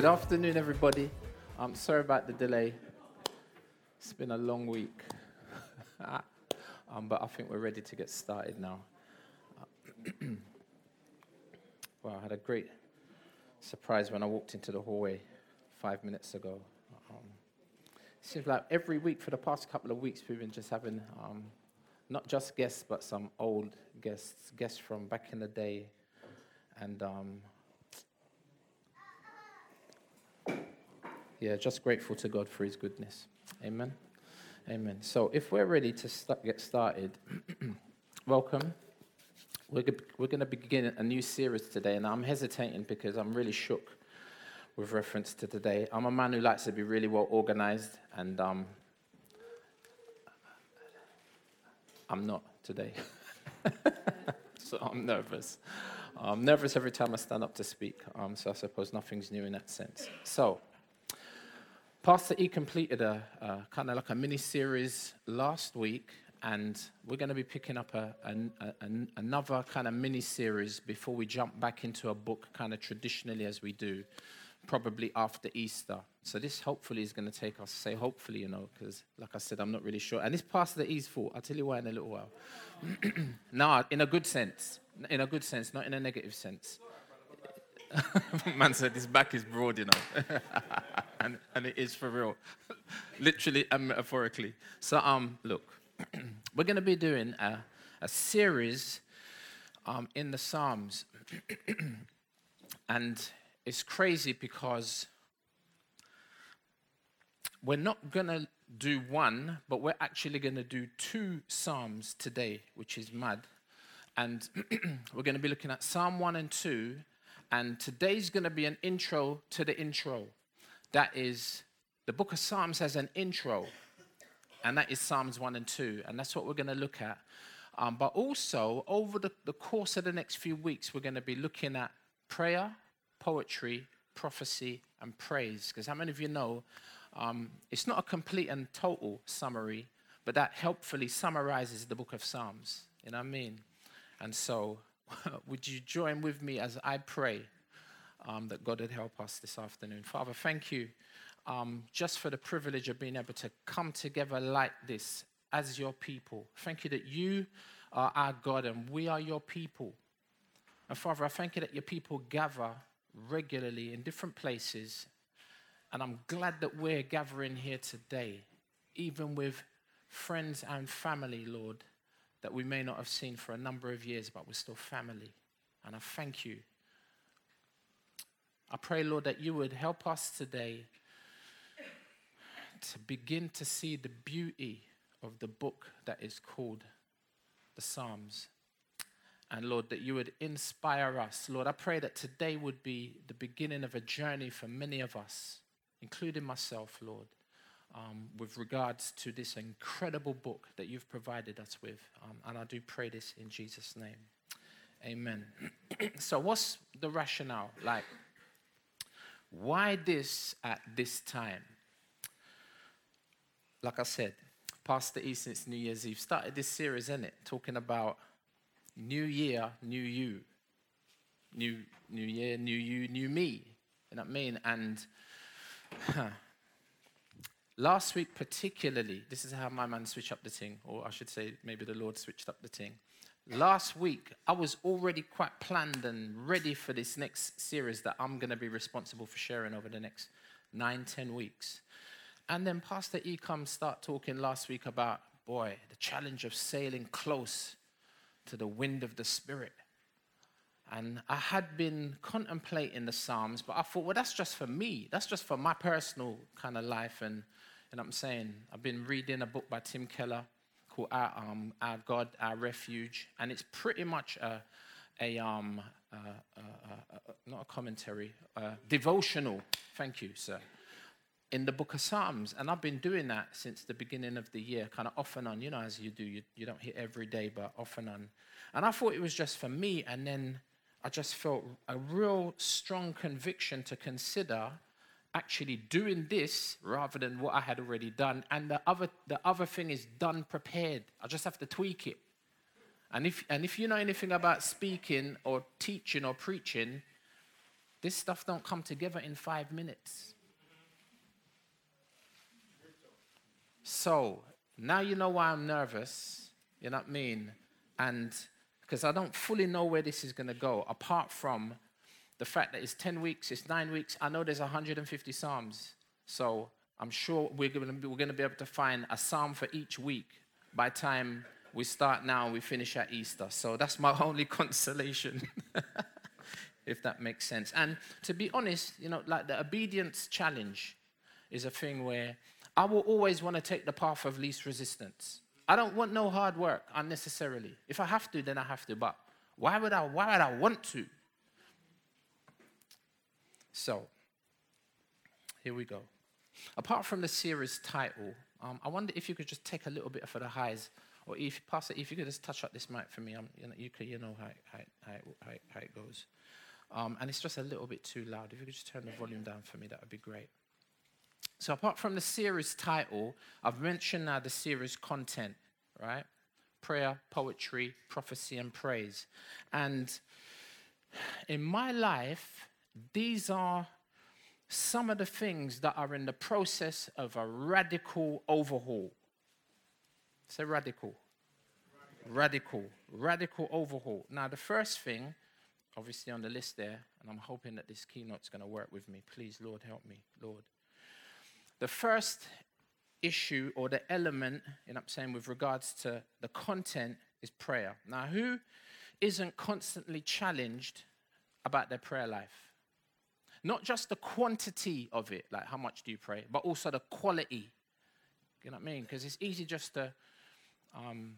Good afternoon, everybody. I'm sorry about the delay. It's been a long week. um, but I think we're ready to get started now. well, I had a great surprise when I walked into the hallway five minutes ago. Um, seems like every week for the past couple of weeks we've been just having um, not just guests, but some old guests, guests from back in the day. And um, yeah, just grateful to God for his goodness. Amen. Amen. So if we're ready to get started, welcome. We're, we're going to begin a new series today, and I'm hesitating because I'm really shook with reference to today. I'm a man who likes to be really well organized, and um, I'm not today. so I'm nervous. I'm nervous every time I stand up to speak, um, so I suppose nothing's new in that sense. So, Pastor E completed a, a kind of like a mini series last week, and we're going to be picking up a, a, another kind of mini series before we jump back into a book, kind of traditionally as we do, probably after Easter. So this hopefully is going to take us. Say hopefully, you know, because like I said, I'm not really sure. And this Pastor E's fault. I'll tell you why in a little while. no, in a good sense. In a good sense, not in a negative sense. Man said his back is broad, you know. and, and it is for real. Literally and metaphorically. So um look, we're gonna be doing a, a series um, in the Psalms. and it's crazy because we're not gonna do one, but we're actually gonna do two Psalms today, which is mad. And we're going to be looking at Psalm 1 and 2 and today's going to be an intro to the intro. That is, the book of Psalms has an intro, and that is Psalms 1 and 2. And that's what we're going to look at. Um, but also, over the, the course of the next few weeks, we're going to be looking at prayer, poetry, prophecy, and praise. Because how many of you know um, it's not a complete and total summary, but that helpfully summarizes the book of Psalms. You know what I mean? And so would you join with me as I pray um, that God would help us this afternoon? Father, thank you um, just for the privilege of being able to come together like this as your people. Thank you that you are our God and we are your people. And Father, I thank you that your people gather regularly in different places. And I'm glad that we're gathering here today, even with friends and family, Lord that we may not have seen for a number of years, but we're still family. And I thank you. I pray, Lord, that you would help us today to begin to see the beauty of the book that is called the Psalms. And Lord, that you would inspire us. Lord, I pray that today would be the beginning of a journey for many of us, including myself, Lord um, with regards to this incredible book that you've provided us with. Um, and I do pray this in Jesus' name. Amen. so, what's the rationale? Like, why this at this time? Like I said, Pastor E since New Year's Eve started this series, isn't it? Talking about new year, new you. New, new year, new you, new me. You know what I mean? And huh, Last week, particularly, this is how my man switched up the thing, or I should say, maybe the Lord switched up the thing. Last week, I was already quite planned and ready for this next series that I'm going to be responsible for sharing over the next nine, ten weeks. And then Pastor E comes start talking last week about, boy, the challenge of sailing close to the wind of the Spirit. And I had been contemplating the Psalms, but I thought, well, that's just for me. That's just for my personal kind of life and what I'm saying? I've been reading a book by Tim Keller called Our, um, Our God, Our Refuge, and it's pretty much a, a, um, uh, uh, uh, not a commentary, devotional, thank you, sir, in the book of Psalms. And I've been doing that since the beginning of the year, kind of off and on, you know, as you do. You, you don't hit every day, but off and on. And I thought it was just for me, and then I just felt a real strong conviction to consider actually doing this rather than what I had already done. And the other, the other thing is done prepared. I just have to tweak it. And if, and if you know anything about speaking or teaching or preaching, This stuff don't come together in five minutes. So now you know why I'm nervous. You know what I mean? And because I don't fully know where this is going to go, apart from the fact that it's 10 weeks, it's nine weeks. I know there's 150 Psalms. So I'm sure we're going to be, we're going to be able to find a Psalm for each week by time we start now, we finish at Easter. So that's my only consolation, if that makes sense. And to be honest, you know, like the obedience challenge is a thing where I will always want to take the path of least resistance. I don't want no hard work unnecessarily. If I have to, then I have to. But why would I? Why would I want to? So, here we go. Apart from the series title, um, I wonder if you could just take a little bit for the highs, or if Pastor, if you could just touch up this mic for me, um, you know, you, you know how, how, how, how, how it goes. Um, and it's just a little bit too loud. If you could just turn the volume down for me, that would be great. So, apart from the series title, I've mentioned now the series content, right? Prayer, poetry, prophecy, and praise. And in my life, these are some of the things that are in the process of a radical overhaul. Say radical. Radical. Radical overhaul. Now, the first thing, obviously on the list there, and I'm hoping that this keynote's going to work with me. Please, Lord, help me, Lord. The first issue or the element, know I'm saying, with regards to the content is prayer. Now, who isn't constantly challenged about their prayer life? Not just the quantity of it, like how much do you pray, but also the quality. You know what I mean? Because it's easy just to um,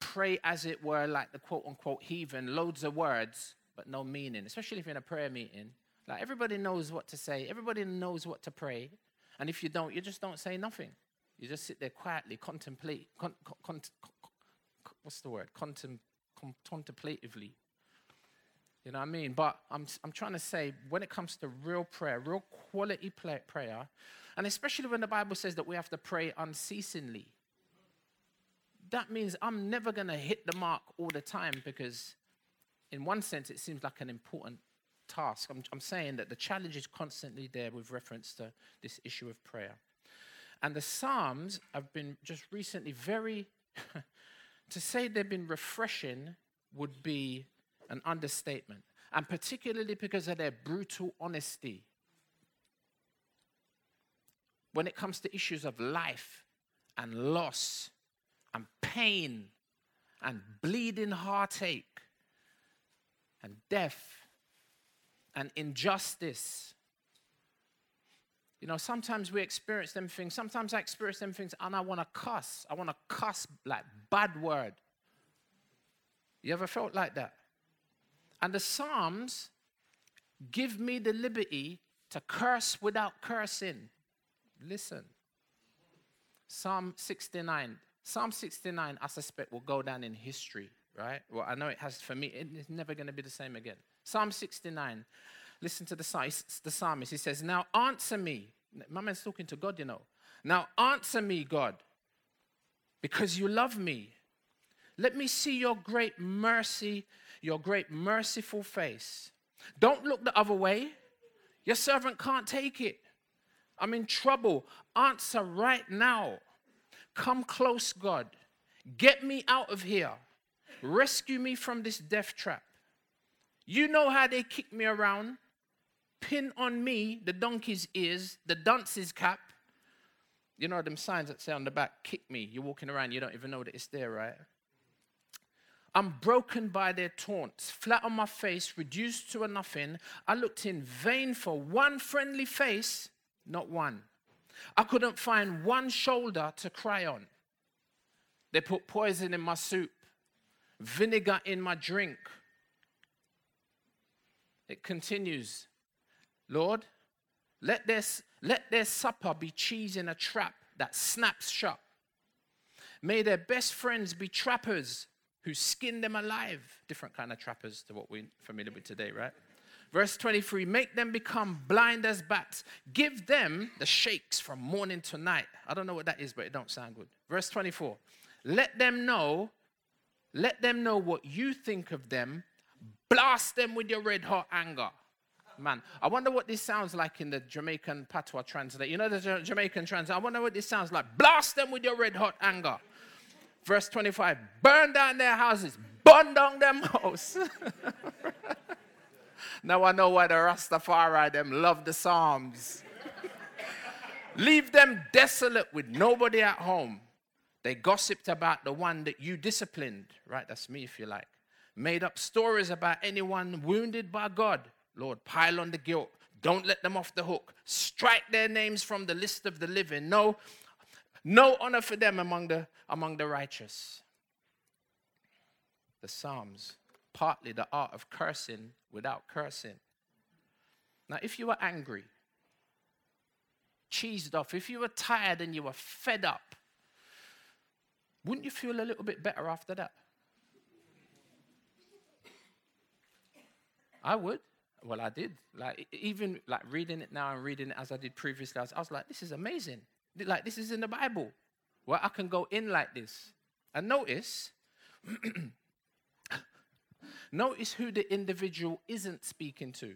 pray, as it were, like the quote unquote heathen, loads of words, but no meaning, especially if you're in a prayer meeting. Like everybody knows what to say, everybody knows what to pray. And if you don't, you just don't say nothing. You just sit there quietly, contemplate, con, con, con, what's the word? Contem, contemplatively. You know what I mean? But I'm, I'm trying to say, when it comes to real prayer, real quality prayer, and especially when the Bible says that we have to pray unceasingly, that means I'm never going to hit the mark all the time because, in one sense, it seems like an important task. I'm, I'm saying that the challenge is constantly there with reference to this issue of prayer. And the Psalms have been just recently very, to say they've been refreshing would be an understatement. And particularly because of their brutal honesty. When it comes to issues of life and loss and pain and bleeding heartache and death and injustice. You know, sometimes we experience them things. Sometimes I experience them things and I want to cuss. I want to cuss like bad word. You ever felt like that? And the Psalms give me the liberty to curse without cursing. Listen. Psalm 69. Psalm 69, I suspect, will go down in history, right? Well, I know it has for me, it's never going to be the same again. Psalm 69. Listen to the, the psalmist. He says, Now answer me. My man's talking to God, you know. Now answer me, God, because you love me. Let me see your great mercy, your great merciful face. Don't look the other way. Your servant can't take it. I'm in trouble. Answer right now. Come close, God. Get me out of here. Rescue me from this death trap. You know how they kick me around. Pin on me the donkey's ears, the dunce's cap. You know them signs that say on the back, kick me. You're walking around, you don't even know that it's there, right? I'm broken by their taunts, flat on my face, reduced to a nothing. I looked in vain for one friendly face, not one. I couldn't find one shoulder to cry on. They put poison in my soup, vinegar in my drink. It continues Lord, let their, let their supper be cheese in a trap that snaps shut. May their best friends be trappers who skin them alive. Different kind of trappers to what we're familiar with today, right? Verse 23 Make them become blind as bats. Give them the shakes from morning to night. I don't know what that is, but it don't sound good. Verse 24 Let them know, let them know what you think of them. Blast them with your red hot anger. Man, I wonder what this sounds like in the Jamaican patois translate. You know the Jamaican translate? I wonder what this sounds like. Blast them with your red hot anger. Verse 25 Burn down their houses, burn down them house. now I know why the Rastafari them love the Psalms. Leave them desolate with nobody at home. They gossiped about the one that you disciplined. Right, that's me if you like. Made up stories about anyone wounded by God. Lord, pile on the guilt. Don't let them off the hook. Strike their names from the list of the living. No, no honor for them among the, among the righteous. The Psalms, partly the art of cursing without cursing. Now, if you were angry, cheesed off, if you were tired and you were fed up, wouldn't you feel a little bit better after that? I would. Well, I did. Like even like reading it now and reading it as I did previously, I was, I was like, this is amazing. Like this is in the Bible, where I can go in like this. And notice, notice who the individual isn't speaking to.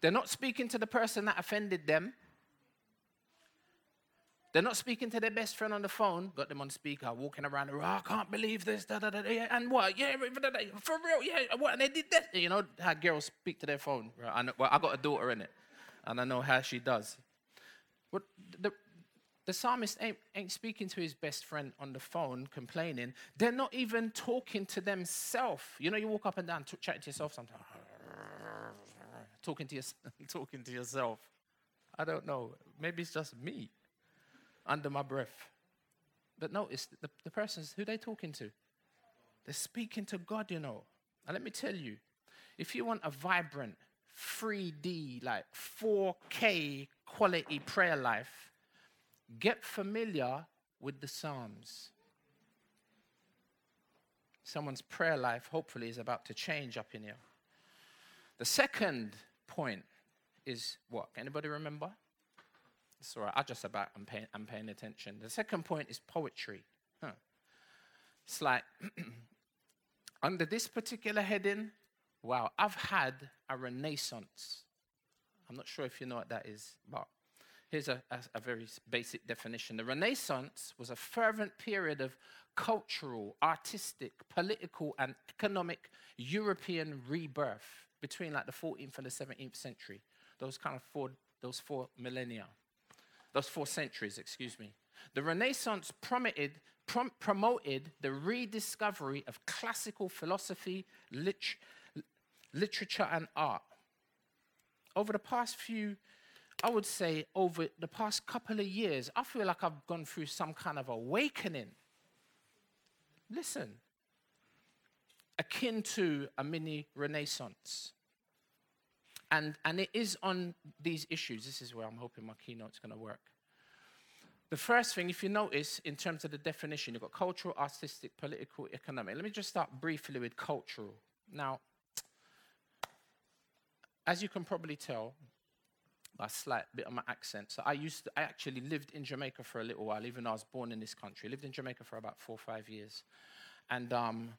They're not speaking to the person that offended them. They're not speaking to their best friend on the phone, got them on speaker, walking around. Oh, I can't believe this, da, da, da, yeah, and what? Yeah, for real, yeah, what? And they did that. You know how girls speak to their phone. Right? I know, well, I got a daughter in it, and I know how she does. The, the psalmist ain't, ain't speaking to his best friend on the phone, complaining. They're not even talking to themselves. You know, you walk up and down, t- chatting to yourself sometimes. talking to, your, talking to yourself. I don't know. Maybe it's just me under my breath. But notice the, the persons who they talking to. They're speaking to God, you know. And let me tell you, if you want a vibrant, 3D, like 4K quality prayer life, get familiar with the Psalms. Someone's prayer life, hopefully, is about to change up in here. The second point is what? Anybody remember? Right. I just about I'm paying, I'm paying attention. The second point is poetry. Huh. It's like under this particular heading, wow, I've had a renaissance. I'm not sure if you know what that is, but here's a, a, a very basic definition. The Renaissance was a fervent period of cultural, artistic, political, and economic European rebirth between like the 14th and the 17th century. Those kind of four, those four millennia those four centuries, excuse me. The Renaissance promoted, prom- promoted the rediscovery of classical philosophy, lit- literature, and art. Over the past few, I would say, over the past couple of years, I feel like I've gone through some kind of awakening. Listen, akin to a mini Renaissance. And, and it is on these issues. This is where I'm hoping my keynote's going to work. The first thing, if you notice, in terms of the definition, you've got cultural, artistic, political, economic. Let me just start briefly with cultural. Now, as you can probably tell, by a slight bit of my accent. So I used to, I actually lived in Jamaica for a little while, even though I was born in this country. I lived in Jamaica for about four or five years. And um,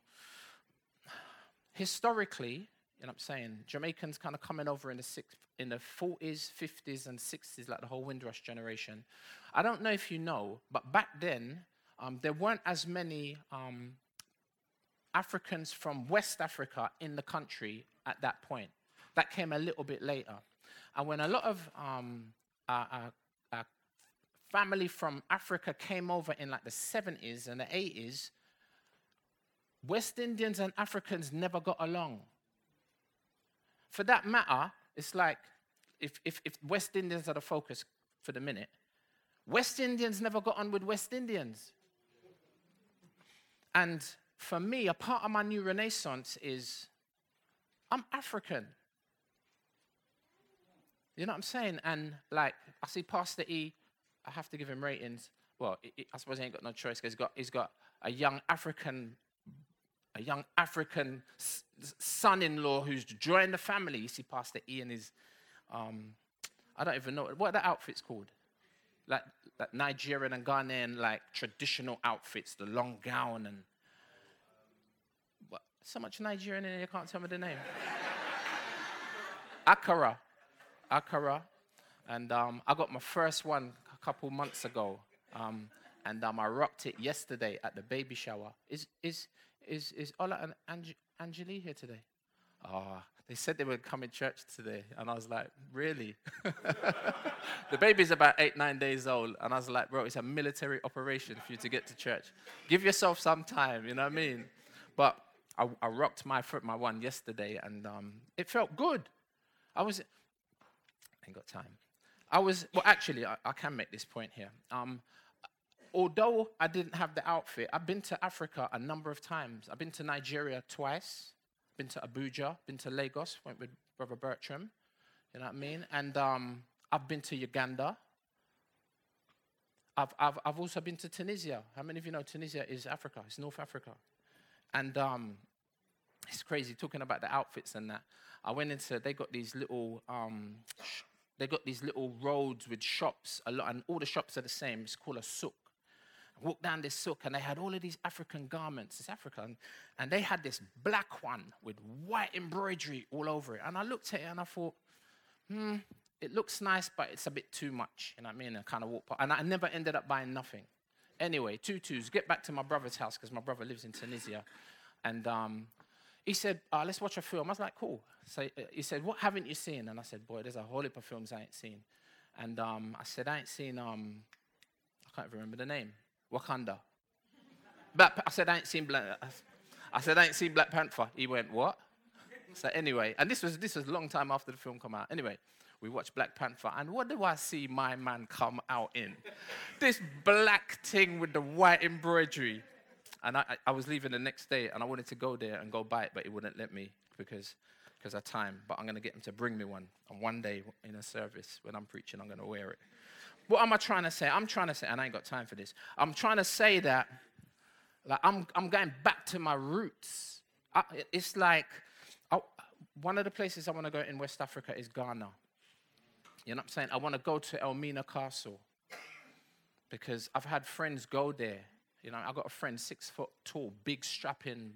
historically, you know what I'm saying? Jamaicans kind of coming over in the six, in the 40s, 50s, and 60s, like the whole Windrush generation. I don't know if you know, but back then, um, there weren't as many um, Africans from West Africa in the country at that point. That came a little bit later. And when a lot of um, family from Africa came over in like the 70s and the 80s, West Indians and Africans never got along for that matter, it's like if, if, if West Indians are the focus for the minute, West Indians never got on with West Indians. And for me, a part of my new renaissance is I'm African. You know what I'm saying? And like, I see Pastor E, I have to give him ratings. Well, it, it, I suppose he ain't got no choice because he's got, he's got a young African a young African son-in-law who's joined the family. You see Pastor Ian is, um, I don't even know, what the outfits called? Like, like Nigerian and Ghanaian, like traditional outfits, the long gown and, what, so much Nigerian in you can't tell me the name. Accra, Accra, and um, I got my first one a couple months ago, um, and um, I rocked it yesterday at the baby shower. Is is is is Ola and Ange- Angeli here today? Ah, they said they would come in church today, and I was like, really? the baby's about eight, nine days old, and I was like, bro, it's a military operation for you to get to church. Give yourself some time, you know what I mean? But I, I rocked my foot, my one yesterday, and um, it felt good. I was, ain't got time. I was, well, actually, I, I can make this point here. Um, although I didn't have the outfit, I've been to Africa a number of times. I've been to Nigeria twice been to Abuja, been to Lagos, went with Brother Bertram, you know what I mean? And um, I've been to Uganda. I've, I've, I've also been to Tunisia. How many of you know Tunisia is Africa? It's North Africa. And um, it's crazy talking about the outfits and that. I went into, they got these little, um, they got these little roads with shops, a lot, and all the shops are the same. It's called a souk I walked down this souk and they had all of these African garments. It's African. And they had this black one with white embroidery all over it. And I looked at it and I thought, hmm, it looks nice, but it's a bit too much. You know what I mean? I kind of walked past. And I never ended up buying nothing. Anyway, tutus, get back to my brother's house because my brother lives in Tunisia. And um, he said, uh, let's watch a film. I was like, cool. So uh, he said, what haven't you seen? And I said, boy, there's a whole heap of films I ain't seen. And um, I said, I ain't seen, um, I can't remember the name. Wakanda. But I said, I ain't seen Black. I said, I ain't seen Black Panther. He went, what? So anyway, and this was this was a long time after the film come out. Anyway, we watched Black Panther, and what do I see my man come out in? this black thing with the white embroidery. And I, I was leaving the next day, and I wanted to go there and go buy it, but he wouldn't let me because because of time. But I'm going to get him to bring me one. And one day in a service, when I'm preaching, I'm going to wear it. What am I trying to say? I'm trying to say, and I ain't got time for this. I'm trying to say that like I'm, I'm going back to my roots. I, it's like I, one of the places I want to go in West Africa is Ghana. You know what I'm saying? I want to go to Elmina Castle because I've had friends go there. You know, I got a friend six foot tall, big strapping,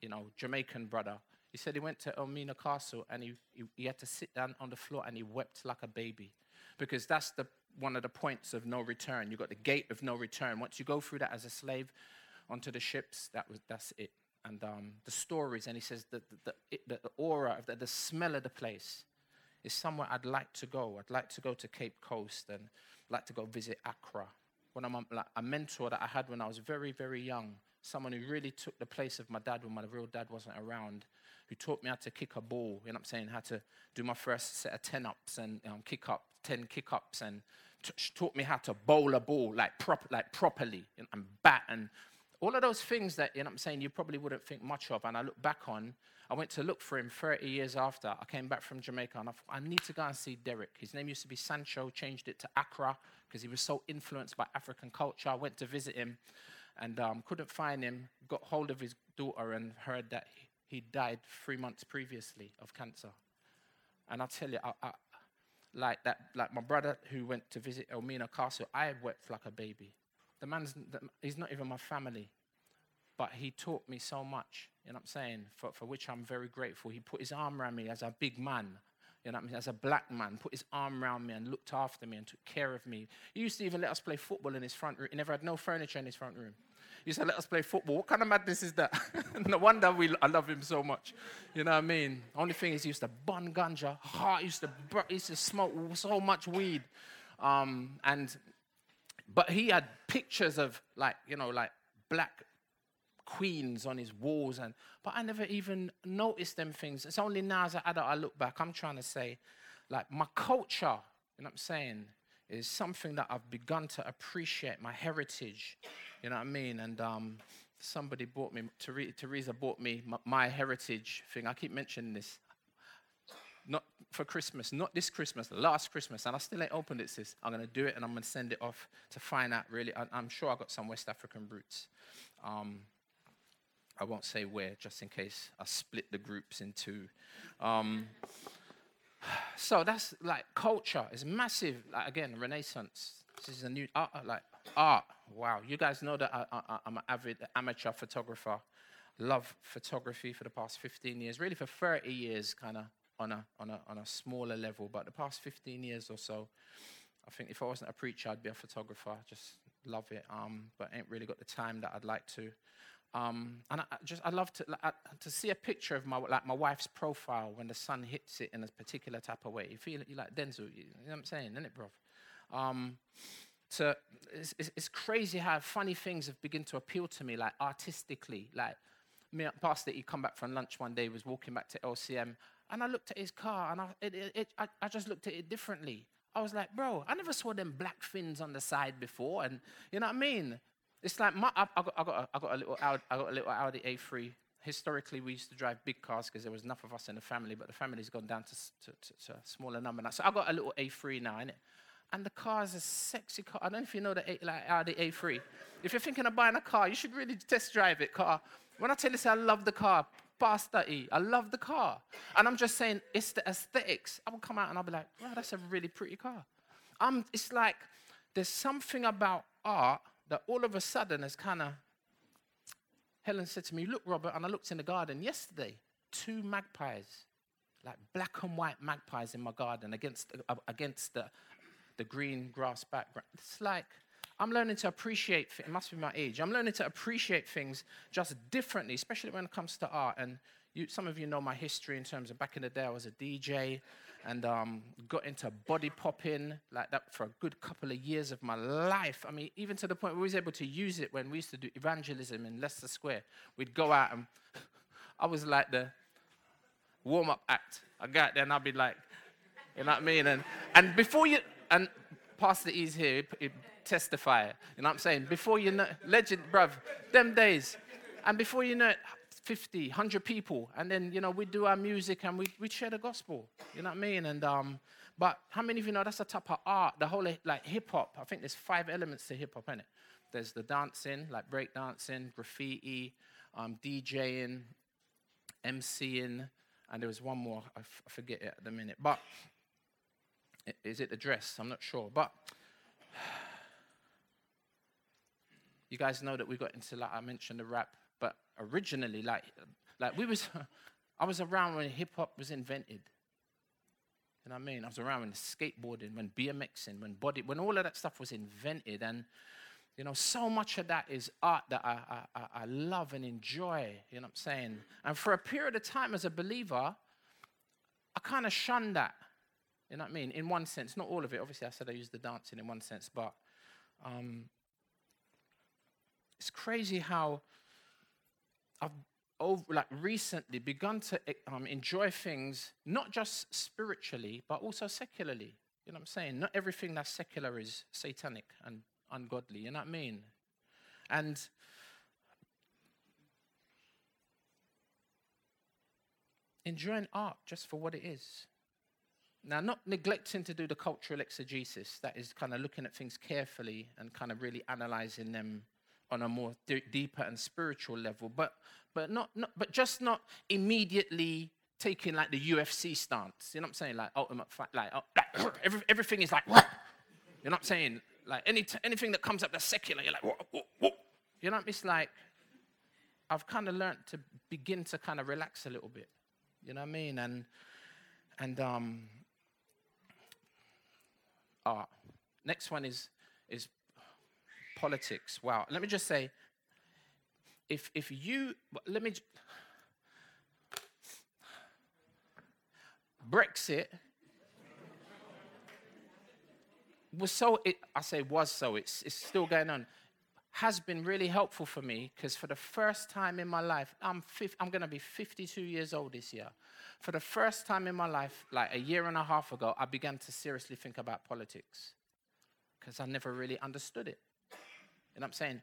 you know, Jamaican brother. He said he went to Elmina Castle and he, he, he had to sit down on the floor and he wept like a baby because that's the one of the points of no return. You've got the gate of no return. Once you go through that as a slave onto the ships, that was, that's it. And um, the stories, and he says that the, the, the, aura, the, the smell of the place is somewhere I'd like to go. I'd like to go to Cape Coast and I'd like to go visit Accra. When I'm like, a mentor that I had when I was very, very young, someone who really took the place of my dad when my real dad wasn't around, who taught me how to kick a ball, you know what I'm saying, how to do my first set of 10 ups and um, kick up 10 kick ups and t- taught me how to bowl a ball like, prop- like properly and, and bat and all of those things that, you know what I'm saying, you probably wouldn't think much of. And I look back on, I went to look for him 30 years after. I came back from Jamaica and I thought, I need to go and see Derek. His name used to be Sancho, changed it to Accra because he was so influenced by African culture. I went to visit him and um, couldn't find him, got hold of his daughter and heard that he, died three months previously of cancer. And I tell you, I, I, like that, like my brother who went to visit Elmina Castle, I wept like a baby. The man's, he's not even my family, but he taught me so much, you know what I'm saying, for, for which I'm very grateful. He put his arm around me as a big man, you know what I mean, as a black man, put his arm around me and looked after me and took care of me. He used to even let us play football in his front room. He never had no furniture in his front room. He used to let us play football. What kind of madness is that? no wonder we, I love him so much. You know what I mean? Only thing is, he used to bun ganja hard. He used to, he used to smoke so much weed. Um, and, but he had pictures of like, you know, like black queens on his walls. And, but I never even noticed them things. It's only now as an adult I look back, I'm trying to say, like, my culture, you know what I'm saying, is something that I've begun to appreciate, my heritage. You know what I mean? And um, somebody bought me, Teresa bought me my, my heritage thing. I keep mentioning this. Not for Christmas, not this Christmas, last Christmas, and I still ain't opened it, sis. I'm gonna do it and I'm gonna send it off to find out really. I, am sure I got some West African roots. Um, I won't say where, just in case I split the groups into. Um, so that's like culture is massive. Like again, Renaissance. This is a new art, like art. Wow, you guys know that I, I'm an avid amateur photographer. Love photography for the past 15 years, really for 30 years, kind of on a, on a, on a smaller level. But the past 15 years or so, I think if I wasn't a preacher, I'd be a photographer. Just love it. Um, but ain't really got the time that I'd like to. Um, and I, just I love to like, to see a picture of my like my wife's profile when the sun hits it in a particular type of way. You feel you like Denzel. You, know what I'm saying, isn't it, bro? Um, to it's, it's, crazy how funny things have begun to appeal to me, like artistically. Like me, Pastor, he come back from lunch one day, was walking back to LCM, and I looked at his car, and I, it, it, I, I just looked at it differently. I was like, bro, I never saw them black fins on the side before, and you know what I mean? It's like my, I, I, got, I, got a, I got a little Audi, I got a little Audi A3. Historically, we used to drive big cars because there was enough of us in the family, but the family's gone down to, to, to, to a smaller number now. So I got a little A3 now, innit? And the car is a sexy car. I don't know if you know the A, like Audi A3. If you're thinking of buying a car, you should really test drive it. Car. When I tell you, say I love the car, Pastor E, I love the car. And I'm just saying, it's the aesthetics. I will come out and I'll be like, wow, that's a really pretty car. Um, it's like there's something about art that all of a sudden is kind of. Helen said to me, Look, Robert, and I looked in the garden yesterday, two magpies, like black and white magpies in my garden against, uh, against the, the green grass background. It's like I'm learning to appreciate, it must be my age, I'm learning to appreciate things just differently, especially when it comes to art. And you, some of you know my history in terms of back in the day, I was a DJ and um, got into body popping like that for a good couple of years of my life. I mean, even to the point where we was able to use it when we used to do evangelism in Leicester Square. We'd go out and I was like the warm up act. I got there and I'd be like, you know what I mean? And, and before you, and Pastor E's here, he, he testify, you know what I'm saying? Before you know, legend, bruv, them days. And before you know it, 50, 100 people. And then, you know, we do our music and we we share the gospel. You know what I mean? And, um, but how many of you know that's a type of art? The whole, like, hip hop. I think there's five elements to hip hop, in it. There's the dancing, like break dancing, graffiti, um, DJing, MCing, and there was one more. I, f- I forget it at the minute. But is it the dress? I'm not sure. But you guys know that we got into, like I mentioned, the rap but originally, like, like we was, I was around when hip hop was invented. You know what I mean? I was around when skateboarding, when BMXing, when body, when all of that stuff was invented. And, you know, so much of that is art that I, I, I love and enjoy. You know what I'm saying? And for a period of time as a believer, I kind of shunned that. You know what I mean? In one sense, not all of it. Obviously, I said I used the dancing in one sense, but um, it's crazy how I've over, like recently begun to eh, um, enjoy things not just spiritually but also secularly. You know what I'm saying? Not everything that's secular is satanic and ungodly. You know what I mean? And enjoying art just for what it is. Now, not neglecting to do the cultural exegesis, that is kind of looking at things carefully and kind of really analyzing them on a more d- deeper and spiritual level, but but not, not but just not immediately taking like the UFC stance. You know what I'm saying? Like ultimate fight, like, oh, like every, everything is like what? You know what I'm saying? Like any t- anything that comes up that's secular, you're like whoa, whoa, whoa. You know, it's like I've kind of learned to begin to kind of relax a little bit. You know what I mean? And and um. Ah, next one is is politics. Wow. Let me just say, if if you let me Brexit was so it, I say was so it's it's still going on has been really helpful for me because for the first time in my life I'm I'm going to be 52 years old this year. For the first time in my life like a year and a half ago I began to seriously think about politics because I never really understood it. And I'm saying,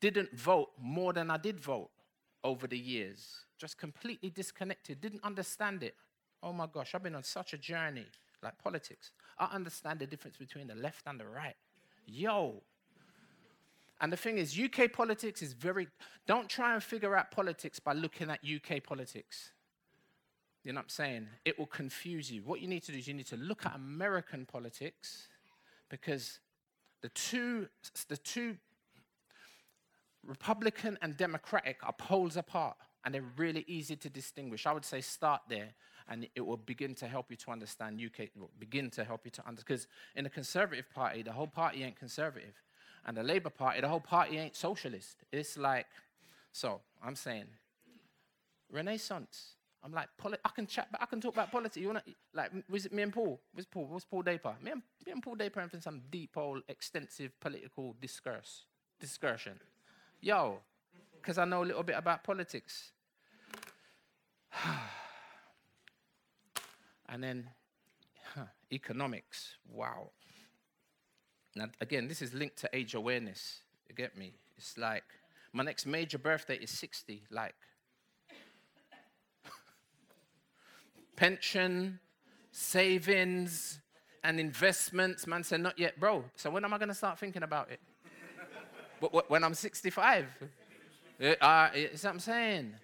didn't vote more than I did vote over the years. Just completely disconnected, didn't understand it. Oh my gosh, I've been on such a journey, like politics. I understand the difference between the left and the right. Yo. And the thing is, UK politics is very, don't try and figure out politics by looking at UK politics. You know what I'm saying? It will confuse you. What you need to do is you need to look at American politics because the two, the two Republican and Democratic are poles apart, and they're really easy to distinguish. I would say start there and it will begin to help you to understand UK, begin to help you to understand. Because in the Conservative Party, the whole party ain't conservative. And the Labour Party, the whole party ain't socialist. It's like, so I'm saying, Renaissance. I'm like, poli- I can chat, but I can talk about politics. You wanna, like, was it me and Paul? Was Paul? Was Paul Daper? Me and, me and Paul Daper having some deep, old, extensive political discourse, discussion. Yo, because I know a little bit about politics. and then huh, economics. Wow. Now, again, this is linked to age awareness. You get me? It's like my next major birthday is 60. Like, pension, savings, and investments. Man said, not yet, bro. So when am I going to start thinking about it? when I'm 65. Uh, is that I'm saying?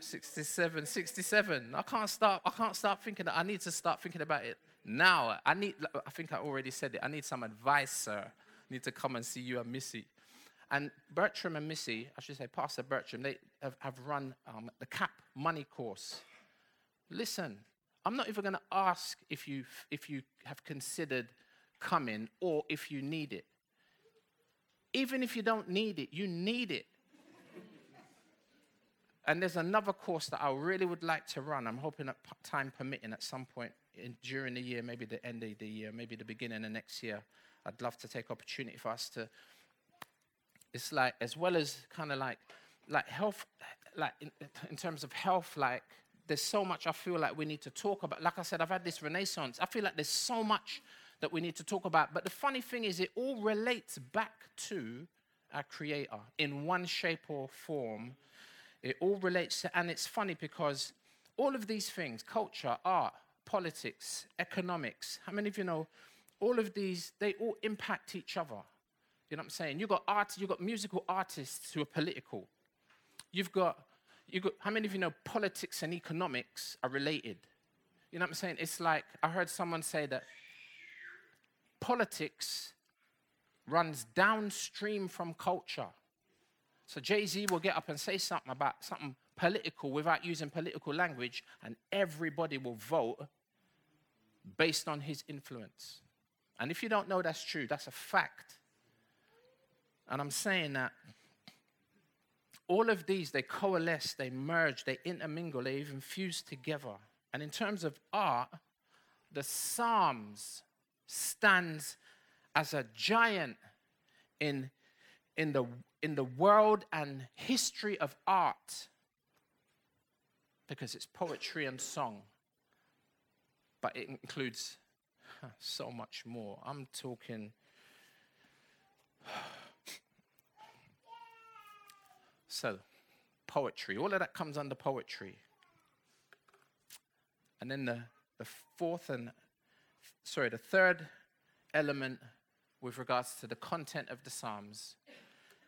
67, 67. I can't start. I can't start thinking. I need to start thinking about it now. I need. I think I already said it. I need some advice, sir. I need to come and see you and Missy. And Bertram and Missy, I should say, Pastor Bertram, they have, have run um, the CAP money course. Listen, I'm not even going to ask if you if you have considered coming or if you need it. Even if you don't need it, you need it. and there's another course that I really would like to run. I'm hoping that time permitting at some point in, during the year, maybe the end of the year, maybe the beginning of next year. I'd love to take opportunity for us to. It's like as well as kind of like like health, like in, in terms of health, like there's so much I feel like we need to talk about. Like I said, I've had this renaissance. I feel like there's so much that we need to talk about. But the funny thing is, it all relates back to our Creator in one shape or form. It all relates to, and it's funny because all of these things culture, art, politics, economics how many of you know all of these, they all impact each other? You know what I'm saying? You've got art, you've got musical artists who are political. You've got, you've got, how many of you know politics and economics are related? You know what I'm saying? It's like, I heard someone say that politics runs downstream from culture. So Jay Z will get up and say something about something political without using political language, and everybody will vote based on his influence. And if you don't know that's true, that's a fact. And I'm saying that all of these, they coalesce, they merge, they intermingle, they even fuse together. And in terms of art, the Psalms stands as a giant in, in, the, in the world and history of art because it's poetry and song, but it includes so much more. I'm talking. So, poetry, all of that comes under poetry. And then the, the fourth and sorry, the third element with regards to the content of the Psalms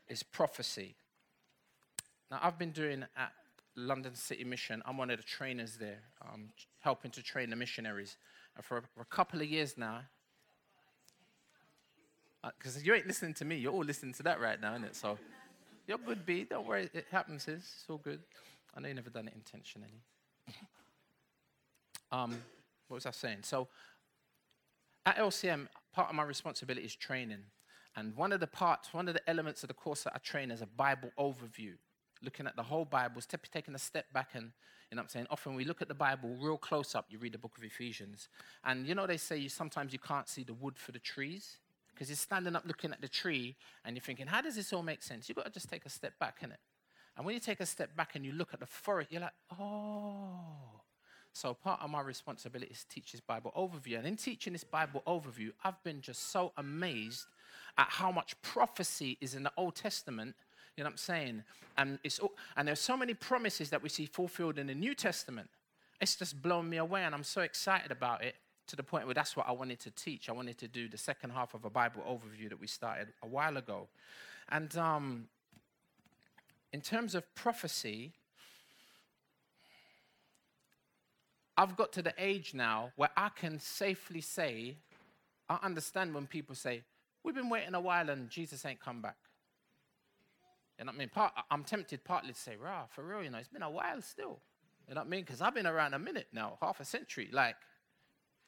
is prophecy. Now, I've been doing at London City Mission, I'm one of the trainers there, um, helping to train the missionaries. And for a, for a couple of years now, because uh, you ain't listening to me, you're all listening to that right now, isn't it? So you're good, B. Don't worry, it happens. It's all good. I know you never done it intentionally. um, what was I saying? So at LCM, part of my responsibility is training. And one of the parts, one of the elements of the course that I train is a Bible overview, looking at the whole Bible, taking a step back and, you know what I'm saying? Often we look at the Bible real close up, you read the book of Ephesians. And you know, they say you, sometimes you can't see the wood for the trees because you're standing up looking at the tree and you're thinking, how does this all make sense? You've got to just take a step back, innit? And when you take a step back and you look at the forest, you're like, oh, so part of my responsibility is to teach this Bible overview. And in teaching this Bible overview, I've been just so amazed at how much prophecy is in the Old Testament. You know what I'm saying? And, it's, all, and there's so many promises that we see fulfilled in the New Testament. It's just blown me away, and I'm so excited about it to the point where that's what I wanted to teach. I wanted to do the second half of a Bible overview that we started a while ago. And um, in terms of prophecy, I've got to the age now where I can safely say, I understand when people say, We've been waiting a while and Jesus ain't come back. You know what I mean? Part, I'm tempted partly to say, Rah, for real, you know, it's been a while still. You know what I mean? Because I've been around a minute now, half a century. Like,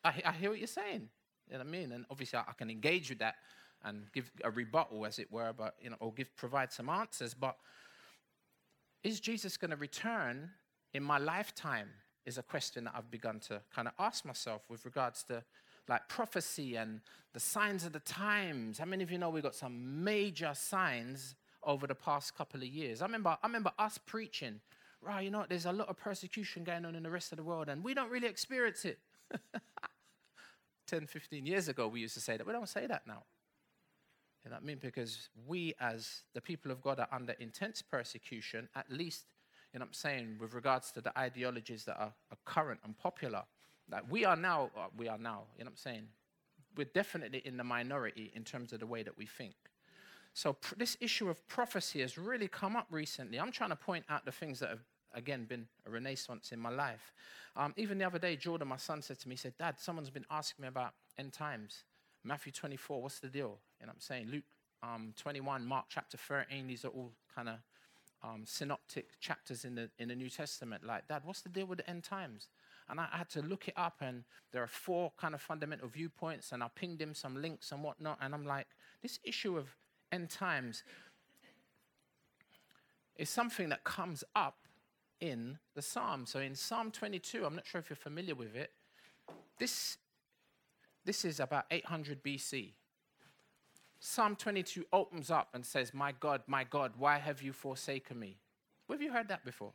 I, I hear what you're saying. You know what I mean? And obviously, I, I can engage with that and give a rebuttal, as it were, but you know, or give provide some answers. But is Jesus going to return in my lifetime? Is a question that I've begun to kind of ask myself with regards to like prophecy and the signs of the times. How many of you know we got some major signs over the past couple of years? I remember, I remember us preaching, right? You know, there's a lot of persecution going on in the rest of the world, and we don't really experience it. 10, 15 years ago, we used to say that. We don't say that now. You know what I mean? Because we, as the people of God, are under intense persecution, at least, you know what I'm saying, with regards to the ideologies that are, are current and popular. That we are now, uh, we are now, you know what I'm saying? We're definitely in the minority in terms of the way that we think. So, pr- this issue of prophecy has really come up recently. I'm trying to point out the things that have, again, been a renaissance in my life. Um, even the other day, Jordan, my son, said to me, he said, Dad, someone's been asking me about end times. Matthew 24, what's the deal? And I'm saying? Luke um, 21, Mark chapter 13, these are all kind of um, synoptic chapters in the, in the New Testament. Like, Dad, what's the deal with the end times? And I, I had to look it up, and there are four kind of fundamental viewpoints, and I pinged him some links and whatnot. And I'm like, this issue of end times is something that comes up in the Psalm. So in Psalm 22, I'm not sure if you're familiar with it, this this is about 800 BC. Psalm 22 opens up and says, My God, my God, why have you forsaken me? Where have you heard that before?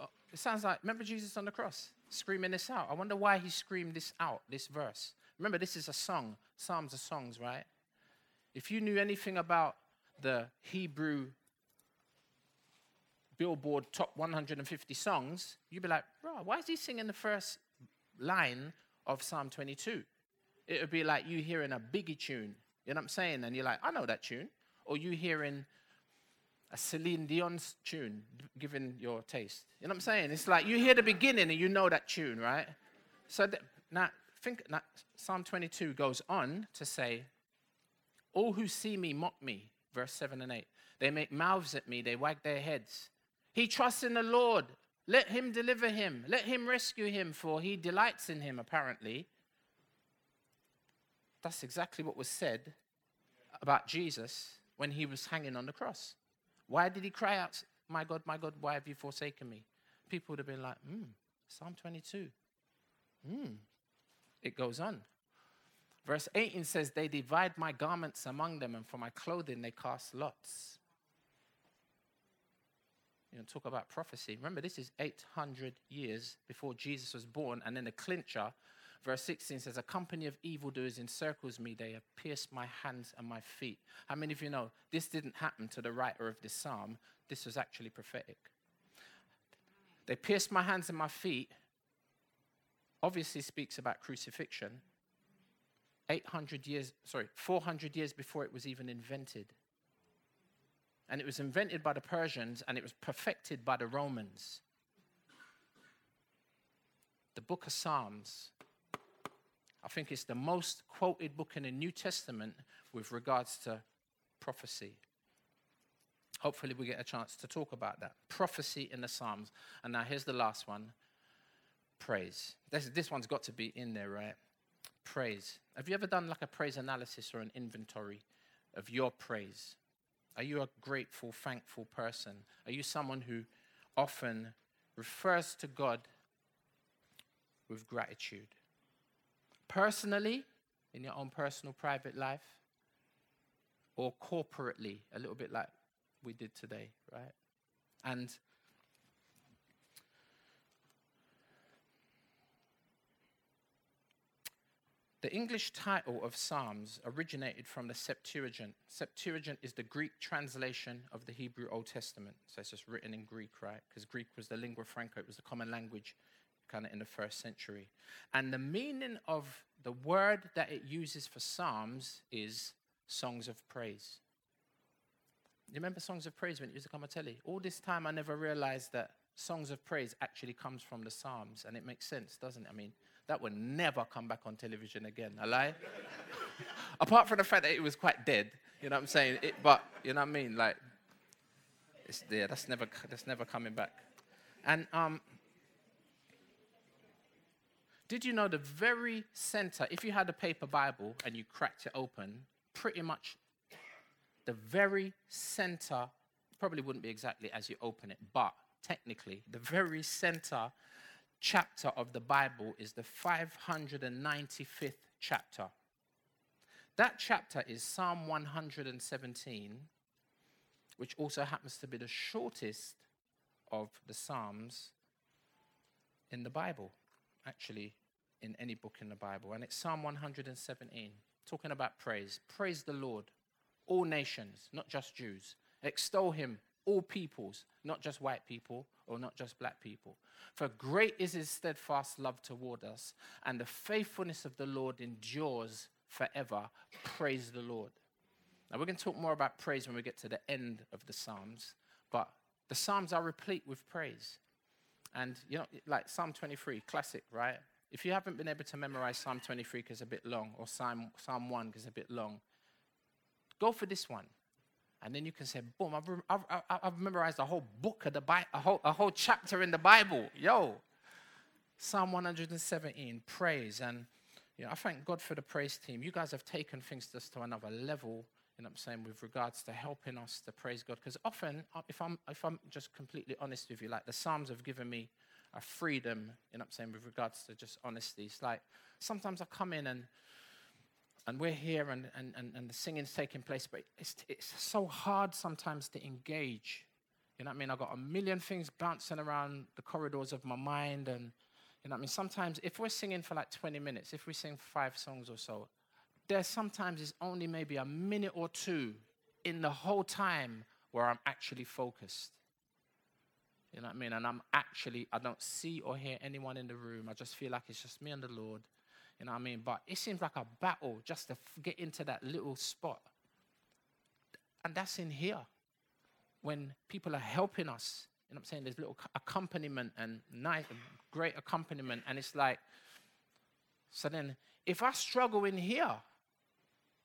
Oh, it sounds like, remember Jesus on the cross screaming this out? I wonder why he screamed this out, this verse. Remember, this is a song. Psalms are songs, right? If you knew anything about the Hebrew Billboard top 150 songs, you'd be like, bro, why is he singing the first line of Psalm 22. It would be like you hearing a Biggie tune. You know what I'm saying? And you're like, I know that tune. Or you hearing a Celine Dion's tune, given your taste. You know what I'm saying? It's like you hear the beginning and you know that tune, right? So th- now, think now, Psalm 22 goes on to say, All who see me mock me, verse 7 and 8. They make mouths at me, they wag their heads. He trusts in the Lord. Let him deliver him. Let him rescue him, for he delights in him, apparently. That's exactly what was said about Jesus when he was hanging on the cross. Why did he cry out, My God, my God, why have you forsaken me? People would have been like, Hmm, Psalm 22. Hmm. It goes on. Verse 18 says, They divide my garments among them, and for my clothing they cast lots. You know, talk about prophecy. Remember, this is 800 years before Jesus was born, and then the clincher, verse 16 says, A company of evildoers encircles me. They have pierced my hands and my feet. How many of you know this didn't happen to the writer of this psalm? This was actually prophetic. They pierced my hands and my feet. Obviously, speaks about crucifixion. 800 years, sorry, 400 years before it was even invented. And it was invented by the Persians and it was perfected by the Romans. The book of Psalms, I think it's the most quoted book in the New Testament with regards to prophecy. Hopefully, we get a chance to talk about that. Prophecy in the Psalms. And now here's the last one praise. This, this one's got to be in there, right? Praise. Have you ever done like a praise analysis or an inventory of your praise? Are you a grateful, thankful person? Are you someone who often refers to God with gratitude? Personally, in your own personal, private life, or corporately, a little bit like we did today, right? And The English title of Psalms originated from the Septuagint. Septuagint is the Greek translation of the Hebrew Old Testament. So it's just written in Greek, right? Because Greek was the lingua franca, it was the common language kind of in the first century. And the meaning of the word that it uses for Psalms is songs of praise. You remember songs of praise when it used to come on telly? All this time I never realized that songs of praise actually comes from the Psalms, and it makes sense, doesn't it? I mean, that would never come back on television again. A lie? Apart from the fact that it was quite dead, you know what I'm saying? It, but, you know what I mean? Like, it's there. That's never, that's never coming back. And um, did you know the very center, if you had a paper Bible and you cracked it open, pretty much the very center, probably wouldn't be exactly as you open it, but technically, the very center chapter of the Bible is the 595th chapter. That chapter is Psalm 117, which also happens to be the shortest of the Psalms in the Bible, actually, in any book in the Bible. And it's Psalm 117, talking about praise. Praise the Lord, all nations, not just Jews. Extol him, all peoples, not just white people or not just black people. For great is his steadfast love toward us, and the faithfulness of the Lord endures forever. Praise the Lord. Now, we're going to talk more about praise when we get to the end of the Psalms, but the Psalms are replete with praise. And, you know, like Psalm 23, classic, right? If you haven't been able to memorize Psalm 23 because it's a bit long, or Psalm, Psalm 1 because it's a bit long, go for this one. And then you can say, boom, I've, I've, I've memorized a whole book of the Bible, a whole, a whole chapter in the Bible. Yo, Psalm 117, praise. And you know, I thank God for the praise team. You guys have taken things just to another level, you know what I'm saying, with regards to helping us to praise God. Because often, uh, if I'm, if I'm just completely honest with you, like the Psalms have given me a freedom, you know what I'm saying, with regards to just honesty. It's like sometimes I come in and and we're here and, and, and, and the singing's taking place, but it's, it's so hard sometimes to engage. You know what I mean? I've got a million things bouncing around the corridors of my mind. And, you know what I mean? Sometimes, if we're singing for like 20 minutes, if we sing five songs or so, there sometimes is only maybe a minute or two in the whole time where I'm actually focused. You know what I mean? And I'm actually, I don't see or hear anyone in the room. I just feel like it's just me and the Lord. You know what I mean? But it seems like a battle just to get into that little spot. And that's in here. When people are helping us, you know what I'm saying? There's little accompaniment and nice, great accompaniment. And it's like, so then if I struggle in here,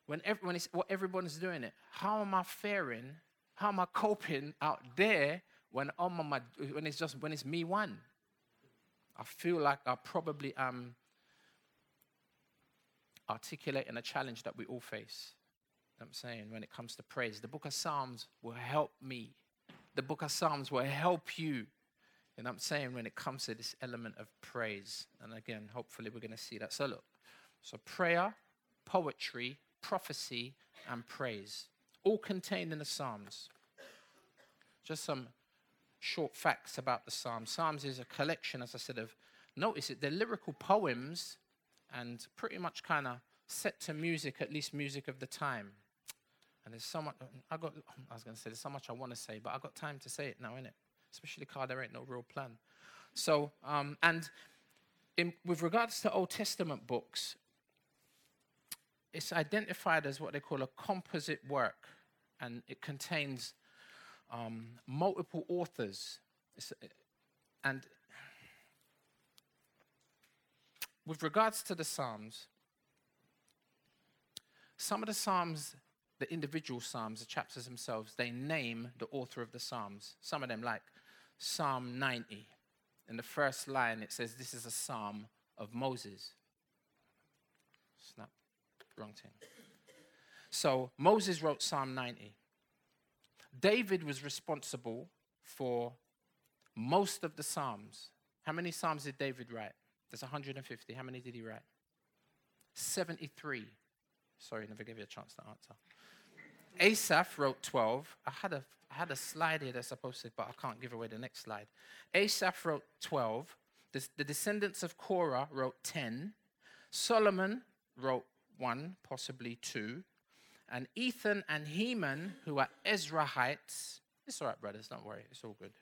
when, everyone is, what everyone's doing it, how am I faring? How am I coping out there when, I'm on my, when it's just when it's me one? I feel like I probably am articulating a challenge that we all face. I'm saying when it comes to praise, the book of Psalms will help me. The book of Psalms will help you. And I'm saying when it comes to this element of praise. And again, hopefully we're going to see that. So look, so prayer, poetry, prophecy, and praise, all contained in the Psalms. Just some short facts about the Psalms. Psalms is a collection, as I said, of notice it, they're lyrical poems and pretty much kind of set to music, at least music of the time. And there's so much, I got, I was going to say, there's so much I want to say, but I got time to say it now, innit? Especially because there ain't no real plan. So, um, and in, with regards to Old Testament books, it's identified as what they call a composite work, and it contains um, multiple authors. It's, and with regards to the Psalms, some of the Psalms, the individual Psalms, the chapters themselves, they name the author of the Psalms. Some of them, like Psalm 90. In the first line, it says, This is a psalm of Moses. Snap, wrong thing. So Moses wrote Psalm 90. David was responsible for most of the Psalms. How many Psalms did David write? There's 150. How many did he write? 73. Sorry, never gave you a chance to answer. Asaph wrote 12. I had a, I had a slide here that's supposed to, but I can't give away the next slide. Asaph wrote 12. The, the descendants of Korah wrote 10. Solomon wrote one, possibly two. And Ethan and Heman, who are Ezrahites, it's all right, brothers, don't worry, it's all good.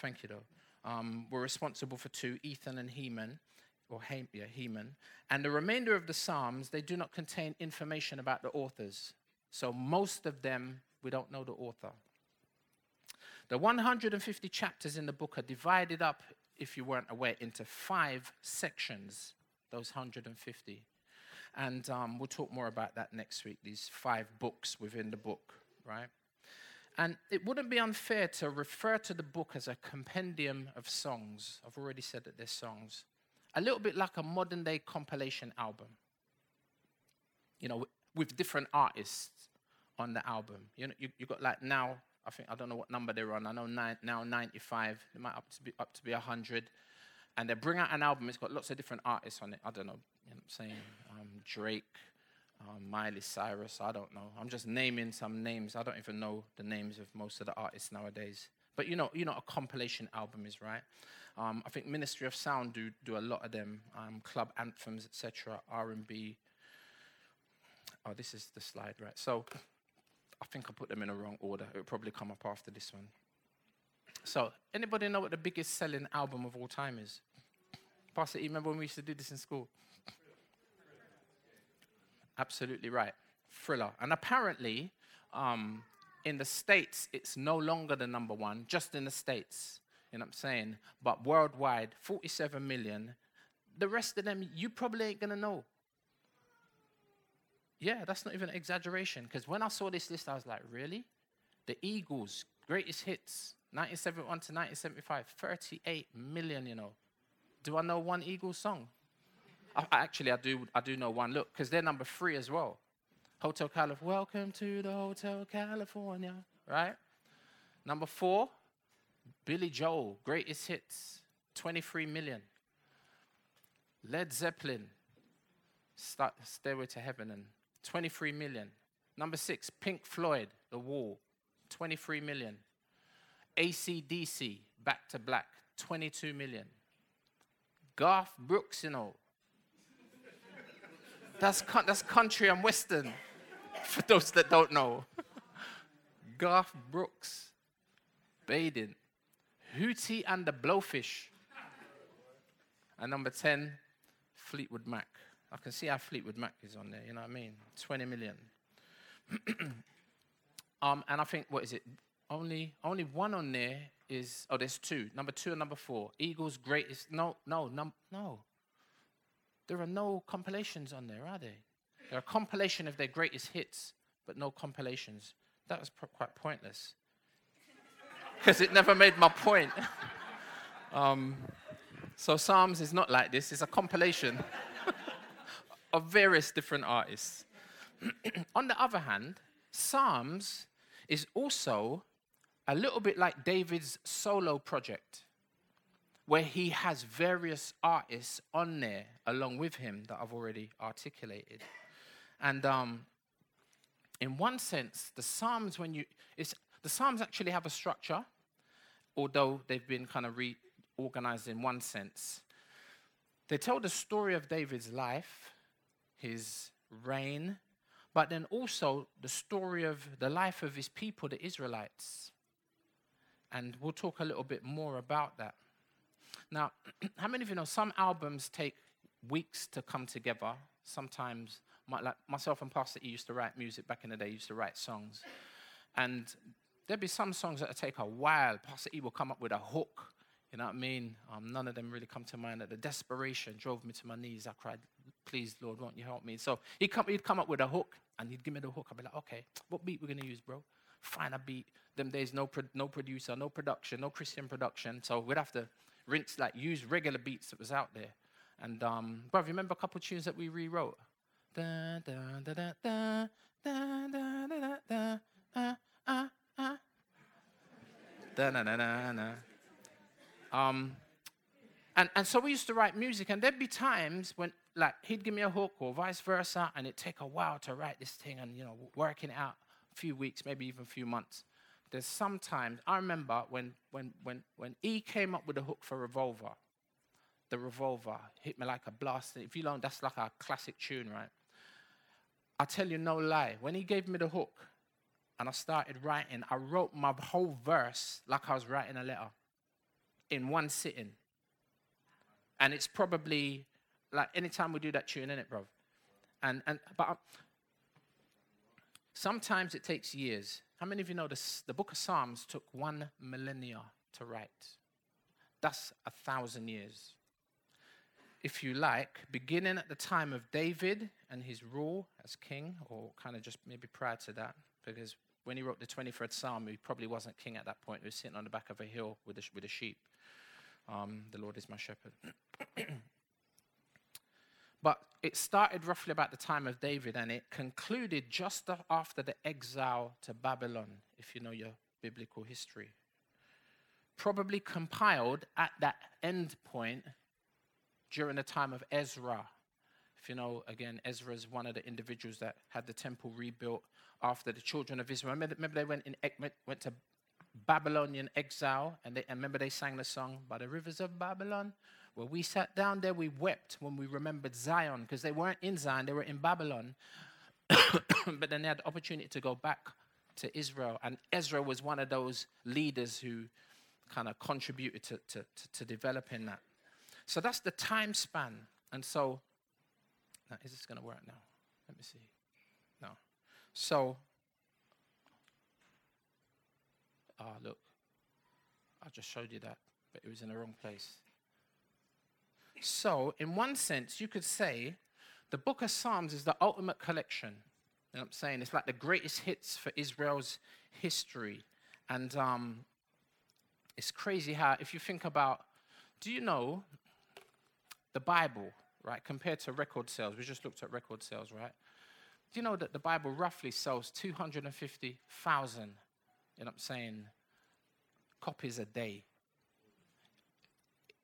Thank you, though. Um, were responsible for two, Ethan and Heman or yeah, Heman. And the remainder of the Psalms, they do not contain information about the authors. So most of them, we don't know the author. The 150 chapters in the book are divided up, if you weren't aware, into five sections, those 150. And um, we'll talk more about that next week, these five books within the book, right? And it wouldn't be unfair to refer to the book as a compendium of songs. I've already said that they're songs. A little bit like a modern day compilation album. You know, with different artists on the album. You know, you, you got like now, I think, I don't know what number they're on. I know nine, now 95, they might up to be up to be 100. And they bring out an album, it's got lots of different artists on it. I don't know, you know what I'm saying? Um, Drake, um, Miley Cyrus, I don't know. I'm just naming some names. I don't even know the names of most of the artists nowadays. But you know, you know, a compilation album is right. Um, I think Ministry of Sound do do a lot of them. Um, club anthems, etc. R&B. Oh, this is the slide, right? So, I think I put them in a the wrong order. It will probably come up after this one. So, anybody know what the biggest selling album of all time is? Pastor, you remember when we used to do this in school? Absolutely right. Thriller. And apparently, um, in the States, it's no longer the number one, just in the States. You know what I'm saying? But worldwide, 47 million. The rest of them, you probably ain't to know. Yeah, that's not even an exaggeration. Because when I saw this list, I was like, really? The Eagles, greatest hits, 1971 to 1975, 38 million, you know. Do I know one Eagles song? I, actually, I do, I do know one. Look, because they're number three as well. Hotel California. Welcome to the Hotel California, right? Number four, Billy Joel, greatest hits, 23 million. Led Zeppelin, Stairway to Heaven, and 23 million. Number six, Pink Floyd, The Wall, 23 million. ACDC, Back to Black, 22 million. Garth Brooks, you know, that's, that's country and western, for those that don't know. Garth Brooks, Bathing, Hootie and the Blowfish. And number 10, Fleetwood Mac. I can see how Fleetwood Mac is on there, you know what I mean? 20 million. um, and I think, what is it? Only, only one on there is, oh, there's two. Number two and number four. Eagles' greatest, no, no, num, no. There are no compilations on there, are there? There are a compilation of their greatest hits, but no compilations. That was quite pointless. Because it never made my point. um, so Psalms is not like this, it's a compilation of various different artists. on the other hand, Psalms is also a little bit like David's solo project where he has various artists on there along with him that I've already articulated. And um, in one sense, the Psalms, when you, it's, the Psalms actually have a structure, although they've been kind of reorganized in one sense. They tell the story of David's life, his reign, but then also the story of the life of his people, the Israelites. And we'll talk a little bit more about that. Now, how many of you know some albums take weeks to come together? Sometimes, my, like myself and Pastor E used to write music back in the day, used to write songs. And there'd be some songs that would take a while. Pastor E will come up with a hook. You know what I mean? Um, none of them really come to mind. That the desperation drove me to my knees. I cried, "Please, Lord, won't you help me?" So he'd come, he'd come up with a hook, and he'd give me the hook. I'd be like, "Okay, what beat we're gonna use, bro?" Find a beat. Them days, no, pro- no producer, no production, no Christian production. So we'd have to rinse, like use regular beats that was out there. And um, bro, remember a couple tunes that we rewrote? Da da da da da da da da da da ah ah ah da na na na na. Um, and and so we used to write music, and there'd be times when like he'd give me a hook or vice versa, and it'd take a while to write this thing, and you know working it out a few weeks, maybe even a few months there's sometimes, I remember when, when, when, when E came up with a hook for Revolver, the Revolver hit me like a blast. If you learn, that's like a classic tune, right? I tell you no lie, when he gave me the hook and I started writing, I wrote my whole verse like I was writing a letter in one sitting. And it's probably like anytime we do that tune, in it, bro? And, and, but I'm, sometimes it takes years. How many of you know this? The book of Psalms took one millennia to write? That's a thousand years. If you like, beginning at the time of David and his rule as king, or kind of just maybe prior to that, because when he wrote the 23rd Psalm, he probably wasn't king at that point. He was sitting on the back of a hill with a, with a sheep. Um, the Lord is my shepherd. but it started roughly about the time of David and it concluded just after the exile to Babylon, if you know your biblical history. Probably compiled at that end point during the time of Ezra. If you know, again, Ezra is one of the individuals that had the temple rebuilt after the children of Israel. Remember, remember they went, in, went to Babylonian exile, and, they, and remember they sang the song, By the Rivers of Babylon? Well, we sat down there, we wept when we remembered Zion, because they weren't in Zion, they were in Babylon. but then they had the opportunity to go back to Israel, and Ezra was one of those leaders who kind of contributed to, to, to, to developing that. So that's the time span. And so, now, is this going to work now? Let me see. No. So, ah, look, I just showed you that, but it was in the wrong place. So, in one sense, you could say the book of Psalms is the ultimate collection. You know I'm saying? It's like the greatest hits for Israel's history. And um, it's crazy how, if you think about, do you know the Bible, right, compared to record sales? We just looked at record sales, right? Do you know that the Bible roughly sells 250,000, you know what I'm saying, copies a day?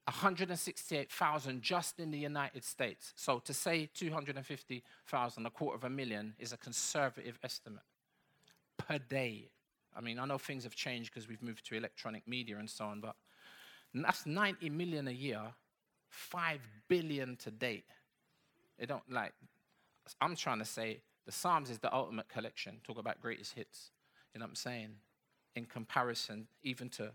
168,000 just in the United States. So to say 250,000, a quarter of a million, is a conservative estimate per day. I mean, I know things have changed because we've moved to electronic media and so on, but that's 90 million a year, 5 billion to date. They don't like, I'm trying to say the Psalms is the ultimate collection. Talk about greatest hits. You know what I'm saying? In comparison, even to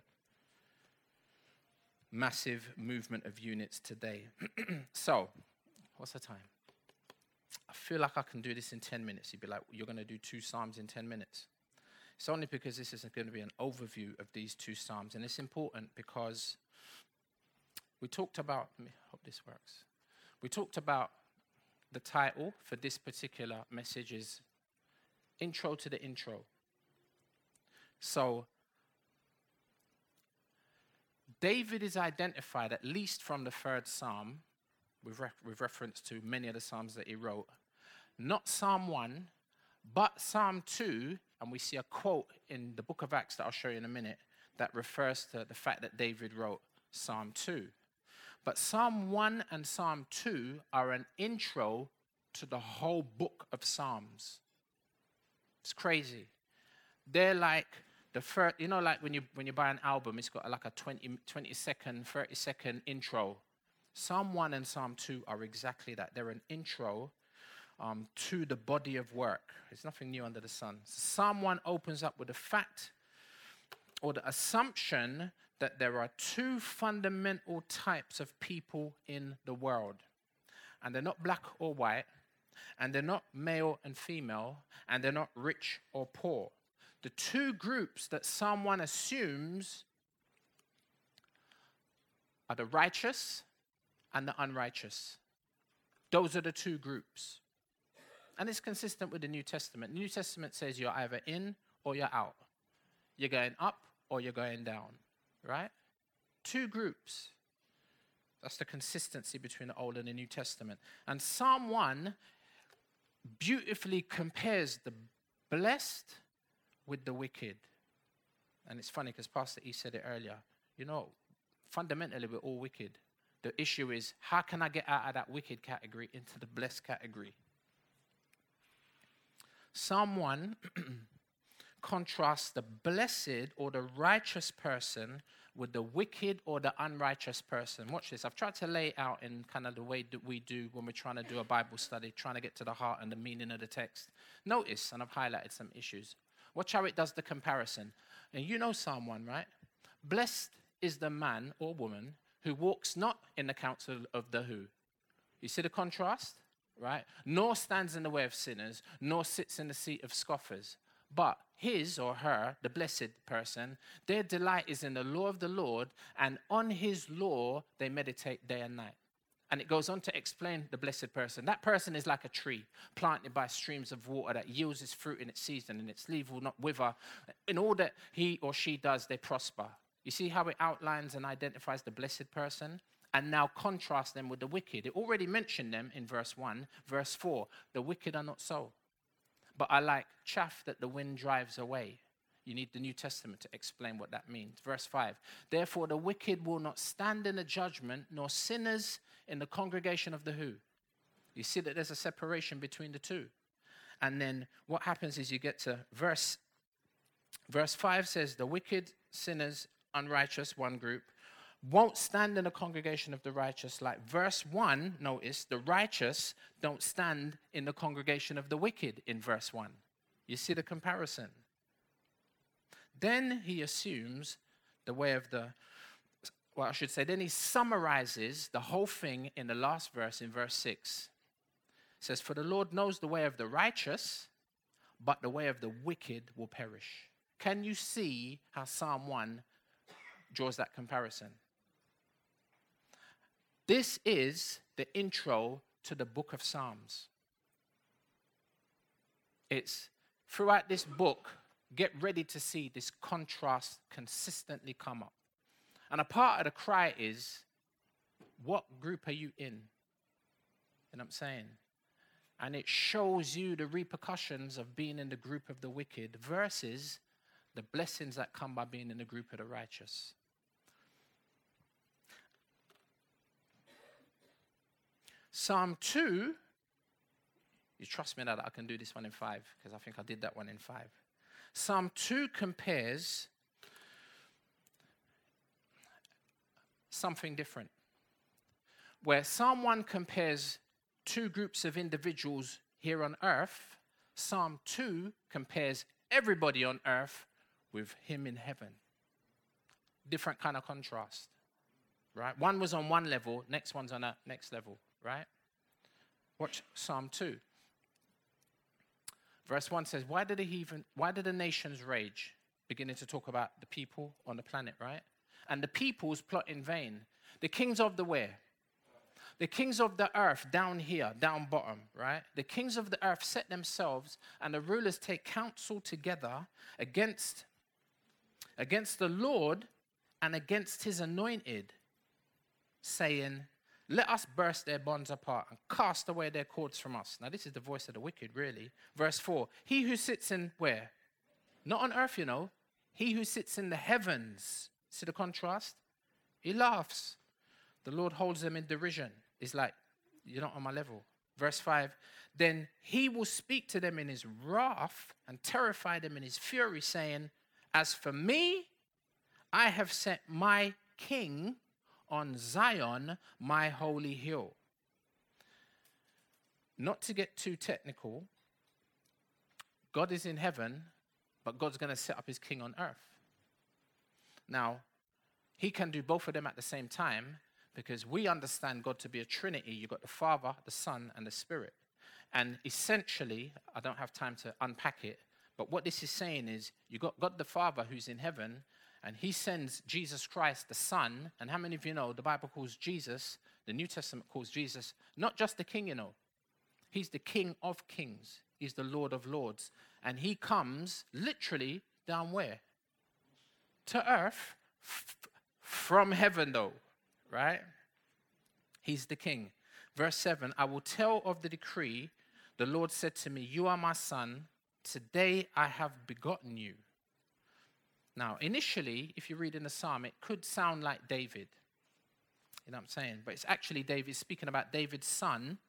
massive movement of units today. so, what's the time? I feel like I can do this in 10 minutes. You'd be like, you're going to do two Psalms in 10 minutes. It's only because this is going to be an overview of these two Psalms. And it's important because we talked about, I hope this works. We talked about the title for this particular message is Intro to the Intro. So, David is identified, at least from the third psalm, with, re- with reference to many of the psalms that he wrote, not Psalm 1, but Psalm 2, and we see a quote in the book of Acts that I'll show you in a minute that refers to the fact that David wrote Psalm 2. But Psalm 1 and Psalm 2 are an intro to the whole book of Psalms. It's crazy. They're like the first, you know, like when you when you buy an album, it's got like a 20, 20 second, 30 second intro. Psalm 1 and Psalm 2 are exactly that. They're an intro um, to the body of work. It's nothing new under the sun. Psalm 1 opens up with the fact or the assumption that there are two fundamental types of people in the world. And they're not black or white, and they're not male and female, and they're not rich or poor. The two groups that someone assumes are the righteous and the unrighteous. Those are the two groups. And it's consistent with the New Testament. The New Testament says you're either in or you're out. You're going up or you're going down right? Two groups. That's the consistency between the Old and the New Testament. And Psalm 1 beautifully compares the blessed with the wicked. And it's funny because Pastor E said it earlier. You know, fundamentally, we're all wicked. The issue is how can I get out of that wicked category into the blessed category? Psalm 1 contrasts the blessed or the righteous person with the wicked or the unrighteous person. Watch this. I've tried to lay out in kind of the way that we do when we're trying to do a Bible study, trying to get to the heart and the meaning of the text. Notice, and I've highlighted some issues. Watch how it does the comparison. And you know Psalm 1, right? Blessed is the man or woman who walks not in the counsel of the who. You see the contrast? Right? Nor stands in the way of sinners, nor sits in the seat of scoffers. But his or her, the blessed person, their delight is in the law of the Lord, and on his law they meditate day and night. And it goes on to explain the blessed person. That person is like a tree planted by streams of water that yields its fruit in its season, and its leaf will not wither. In all that he or she does, they prosper. You see how it outlines and identifies the blessed person? And now contrasts them with the wicked. It already mentioned them in verse 1. Verse 4 the wicked are not so, but are like chaff that the wind drives away. You need the New Testament to explain what that means. Verse 5 Therefore, the wicked will not stand in the judgment, nor sinners in the congregation of the who. You see that there's a separation between the two. And then what happens is you get to verse verse 5 says the wicked sinners unrighteous one group won't stand in the congregation of the righteous like verse 1 notice the righteous don't stand in the congregation of the wicked in verse 1 you see the comparison then he assumes the way of the, well, I should say, then he summarizes the whole thing in the last verse, in verse 6. It says, For the Lord knows the way of the righteous, but the way of the wicked will perish. Can you see how Psalm 1 draws that comparison? This is the intro to the book of Psalms. It's throughout this book, get ready to see this contrast consistently come up. And a part of the cry is, what group are you in? And I'm saying, and it shows you the repercussions of being in the group of the wicked versus the blessings that come by being in the group of the righteous. Psalm 2, you trust me now that I can do this one in five, because I think I did that one in five. Psalm 2 compares something different. Where Psalm 1 compares two groups of individuals here on earth, Psalm 2 compares everybody on earth with him in heaven. Different kind of contrast, right? One was on one level, next one's on a next level, right? Watch Psalm 2. Verse 1 says, Why did, the heathen, why did the nations rage? Beginning to talk about the people on the planet, right? And the peoples plot in vain. The kings of the where? The kings of the earth down here, down bottom, right? The kings of the earth set themselves, and the rulers take counsel together against, against the Lord and against his anointed, saying, let us burst their bonds apart and cast away their cords from us. Now, this is the voice of the wicked, really. Verse 4 He who sits in where? Not on earth, you know. He who sits in the heavens. See the contrast? He laughs. The Lord holds them in derision. He's like, You're not on my level. Verse 5 Then he will speak to them in his wrath and terrify them in his fury, saying, As for me, I have set my king on Zion, my holy hill. Not to get too technical, God is in heaven, but God's going to set up his king on earth. Now, he can do both of them at the same time because we understand God to be a trinity. You've got the Father, the Son, and the Spirit. And essentially, I don't have time to unpack it, but what this is saying is you've got God the Father who's in heaven, and he sends Jesus Christ, the Son. And how many of you know the Bible calls Jesus, the New Testament calls Jesus, not just the King, you know. He's the King of kings, he's the Lord of lords. And he comes literally down where? To earth f- from heaven, though, right? He's the King. Verse 7 I will tell of the decree. The Lord said to me, You are my son. Today I have begotten you. Now, initially, if you read in the psalm, it could sound like David. You know what I'm saying? But it's actually David speaking about David's son.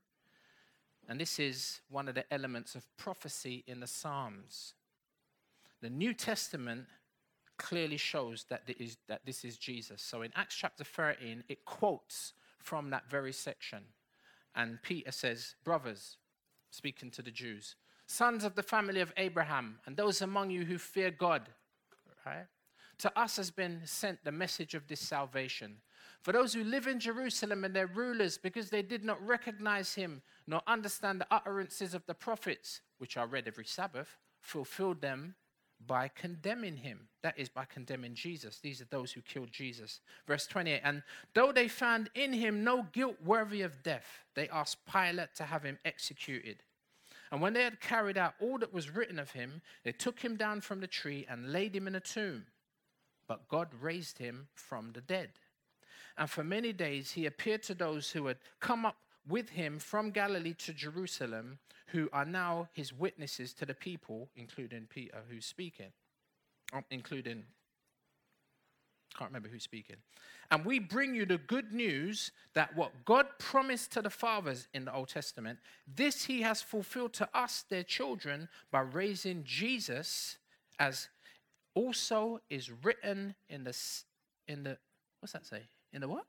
And this is one of the elements of prophecy in the Psalms. The New Testament clearly shows that, that this is Jesus. So in Acts chapter 13, it quotes from that very section. And Peter says, Brothers, speaking to the Jews, sons of the family of Abraham, and those among you who fear God, right? To us has been sent the message of this salvation. For those who live in Jerusalem and their rulers, because they did not recognize him nor understand the utterances of the prophets, which are read every Sabbath, fulfilled them by condemning him. That is, by condemning Jesus. These are those who killed Jesus. Verse 28 And though they found in him no guilt worthy of death, they asked Pilate to have him executed. And when they had carried out all that was written of him, they took him down from the tree and laid him in a tomb. But God raised him from the dead. And for many days he appeared to those who had come up with him from Galilee to Jerusalem, who are now his witnesses to the people, including Peter, who's speaking, um, including, can't remember who's speaking. And we bring you the good news that what God promised to the fathers in the Old Testament, this he has fulfilled to us, their children, by raising Jesus, as also is written in the, in the, what's that say? In the what?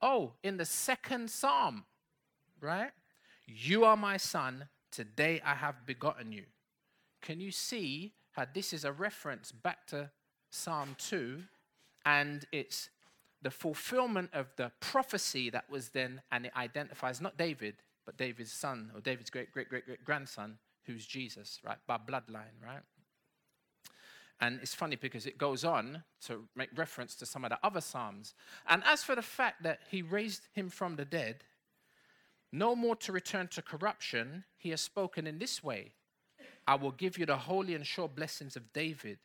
Oh, in the second psalm right? You are my son, today I have begotten you. Can you see how this is a reference back to Psalm 2 and it's the fulfillment of the prophecy that was then, and it identifies not David, but David's son or David's great, great, great, great grandson, who's Jesus, right? By bloodline, right? And it's funny because it goes on to make reference to some of the other Psalms. And as for the fact that he raised him from the dead, no more to return to corruption, he has spoken in this way I will give you the holy and sure blessings of David.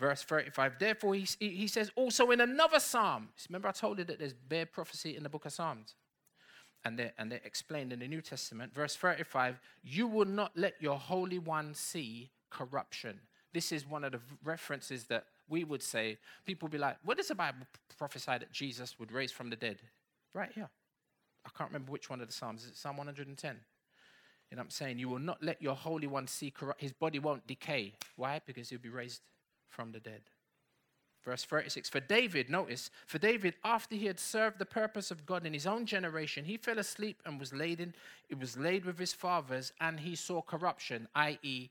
Verse 35. Therefore, he, he says also in another psalm. Remember, I told you that there's bare prophecy in the book of Psalms. And they're, and they're explained in the New Testament. Verse 35 You will not let your Holy One see corruption. This is one of the references that we would say. People be like, What does the Bible prophesy that Jesus would raise from the dead? Right here. I can't remember which one of the Psalms. Is it Psalm 110? You know what I'm saying? You will not let your Holy One see corrupt. His body won't decay. Why? Because he'll be raised from the dead. Verse 36 For David, notice, for David, after he had served the purpose of God in his own generation, he fell asleep and was laid in, it was laid with his fathers, and he saw corruption, i.e.,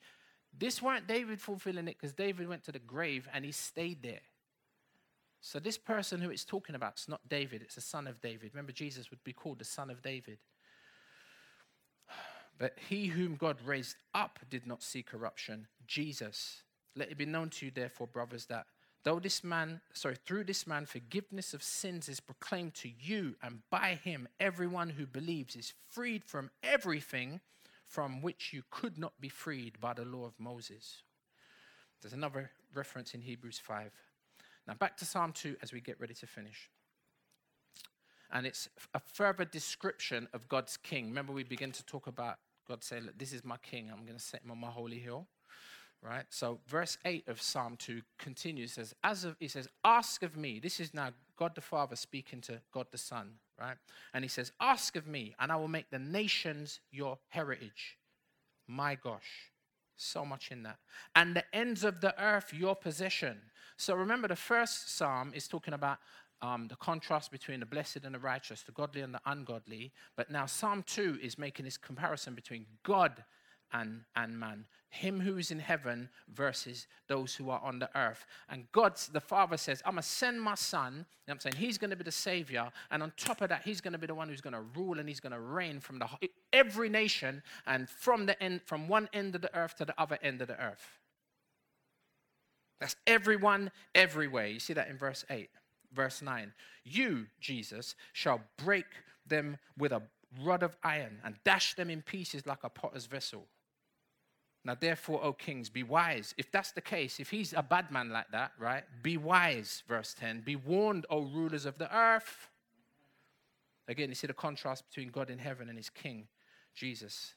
this weren't David fulfilling it because David went to the grave and he stayed there. So, this person who it's talking about is not David, it's the son of David. Remember, Jesus would be called the son of David. But he whom God raised up did not see corruption, Jesus. Let it be known to you, therefore, brothers, that though this man, sorry, through this man, forgiveness of sins is proclaimed to you, and by him, everyone who believes is freed from everything from which you could not be freed by the law of Moses. There's another reference in Hebrews 5. Now, back to Psalm 2 as we get ready to finish. And it's a further description of God's king. Remember, we begin to talk about God saying, Look, this is my king. I'm going to set him on my holy hill. Right? So, verse 8 of Psalm 2 continues, says, As of, he says, Ask of me. This is now God the Father speaking to God the Son, right? And he says, Ask of me, and I will make the nations your heritage. My gosh, so much in that. And the ends of the earth your possession. So remember, the first psalm is talking about um, the contrast between the blessed and the righteous, the godly and the ungodly. But now Psalm 2 is making this comparison between God and, and man, him who is in heaven versus those who are on the earth. And God, the Father says, I'm going to send my son. You know I'm saying? He's going to be the Savior. And on top of that, he's going to be the one who's going to rule and he's going to reign from the, every nation and from, the end, from one end of the earth to the other end of the earth. That's everyone, everywhere. You see that in verse 8. Verse 9. You, Jesus, shall break them with a rod of iron and dash them in pieces like a potter's vessel. Now, therefore, O kings, be wise. If that's the case, if he's a bad man like that, right? Be wise, verse 10. Be warned, O rulers of the earth. Again, you see the contrast between God in heaven and his king, Jesus,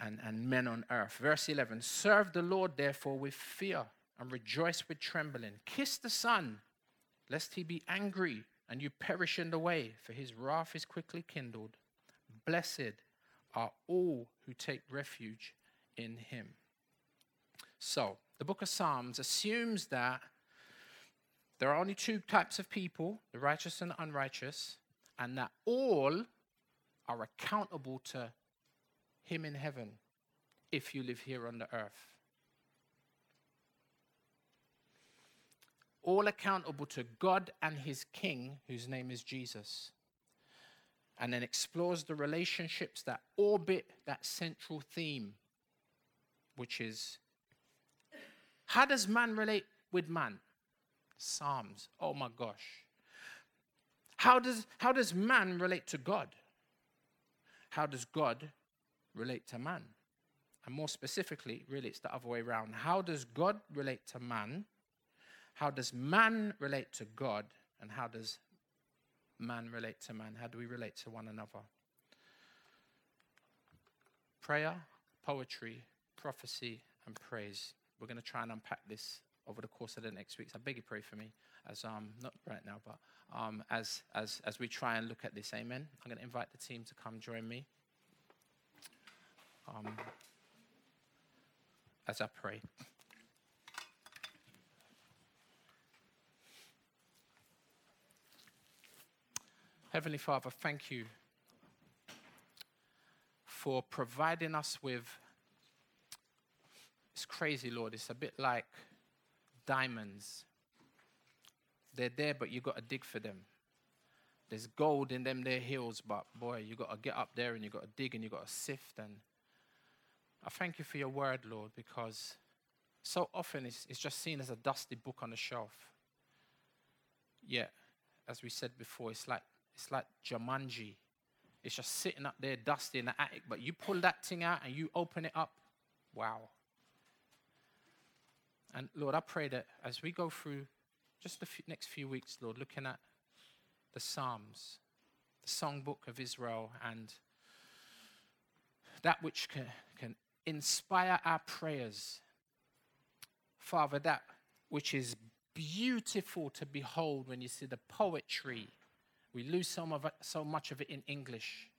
and, and men on earth. Verse 11 Serve the Lord, therefore, with fear and rejoice with trembling. Kiss the Son, lest he be angry and you perish in the way, for his wrath is quickly kindled. Blessed are all who take refuge in him. So, the book of Psalms assumes that there are only two types of people the righteous and the unrighteous, and that all are accountable to him in heaven if you live here on the earth. all accountable to God and his king, whose name is Jesus. And then explores the relationships that orbit that central theme, which is How does man relate with man? Psalms. Oh my gosh. How does, how does man relate to God? How does God relate to man? And more specifically, really, it's the other way around. How does God relate to man? How does man relate to God? And how does man relate to man? How do we relate to one another? Prayer, poetry, prophecy, and praise. We're going to try and unpack this over the course of the next weeks. I beg you pray for me as um not right now, but um as as as we try and look at this. Amen. I'm going to invite the team to come join me. Um, as I pray. Heavenly Father, thank you for providing us with. It's crazy, Lord. It's a bit like diamonds. They're there, but you got to dig for them. There's gold in them, their hills, but boy, you got to get up there and you got to dig and you got to sift. And I thank you for your word, Lord, because so often it's, it's just seen as a dusty book on the shelf. Yet, as we said before, it's like it's like Jumanji. It's just sitting up there dusty in the attic, but you pull that thing out and you open it up. Wow. And Lord, I pray that as we go through just the next few weeks, Lord, looking at the Psalms, the songbook of Israel, and that which can, can inspire our prayers. Father, that which is beautiful to behold when you see the poetry. We lose some of it, so much of it in English.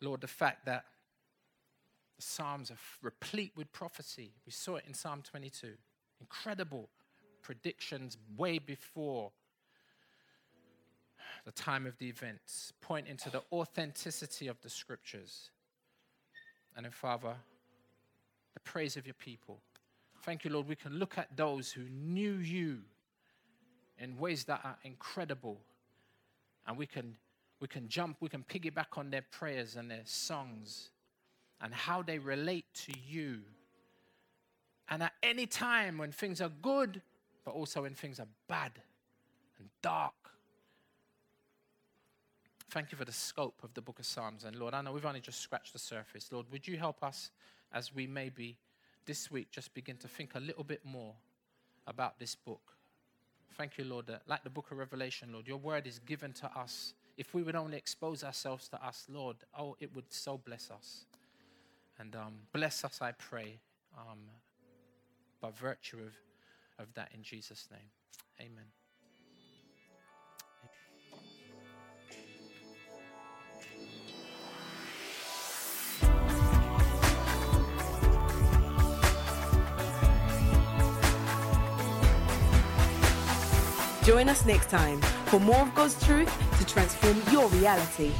Lord, the fact that the Psalms are replete with prophecy. We saw it in Psalm 22. Incredible predictions way before the time of the events, pointing to the authenticity of the scriptures. And then, Father, the praise of your people. Thank you, Lord. We can look at those who knew you in ways that are incredible. And we can, we can jump, we can piggyback on their prayers and their songs and how they relate to you. And at any time when things are good, but also when things are bad and dark. Thank you for the scope of the book of Psalms. And Lord, I know we've only just scratched the surface. Lord, would you help us as we maybe this week just begin to think a little bit more about this book? Thank you, Lord, that like the book of Revelation, Lord, your word is given to us. If we would only expose ourselves to us, Lord, oh, it would so bless us. And um, bless us, I pray, um, by virtue of, of that in Jesus' name. Amen. Join us next time for more of God's truth to transform your reality.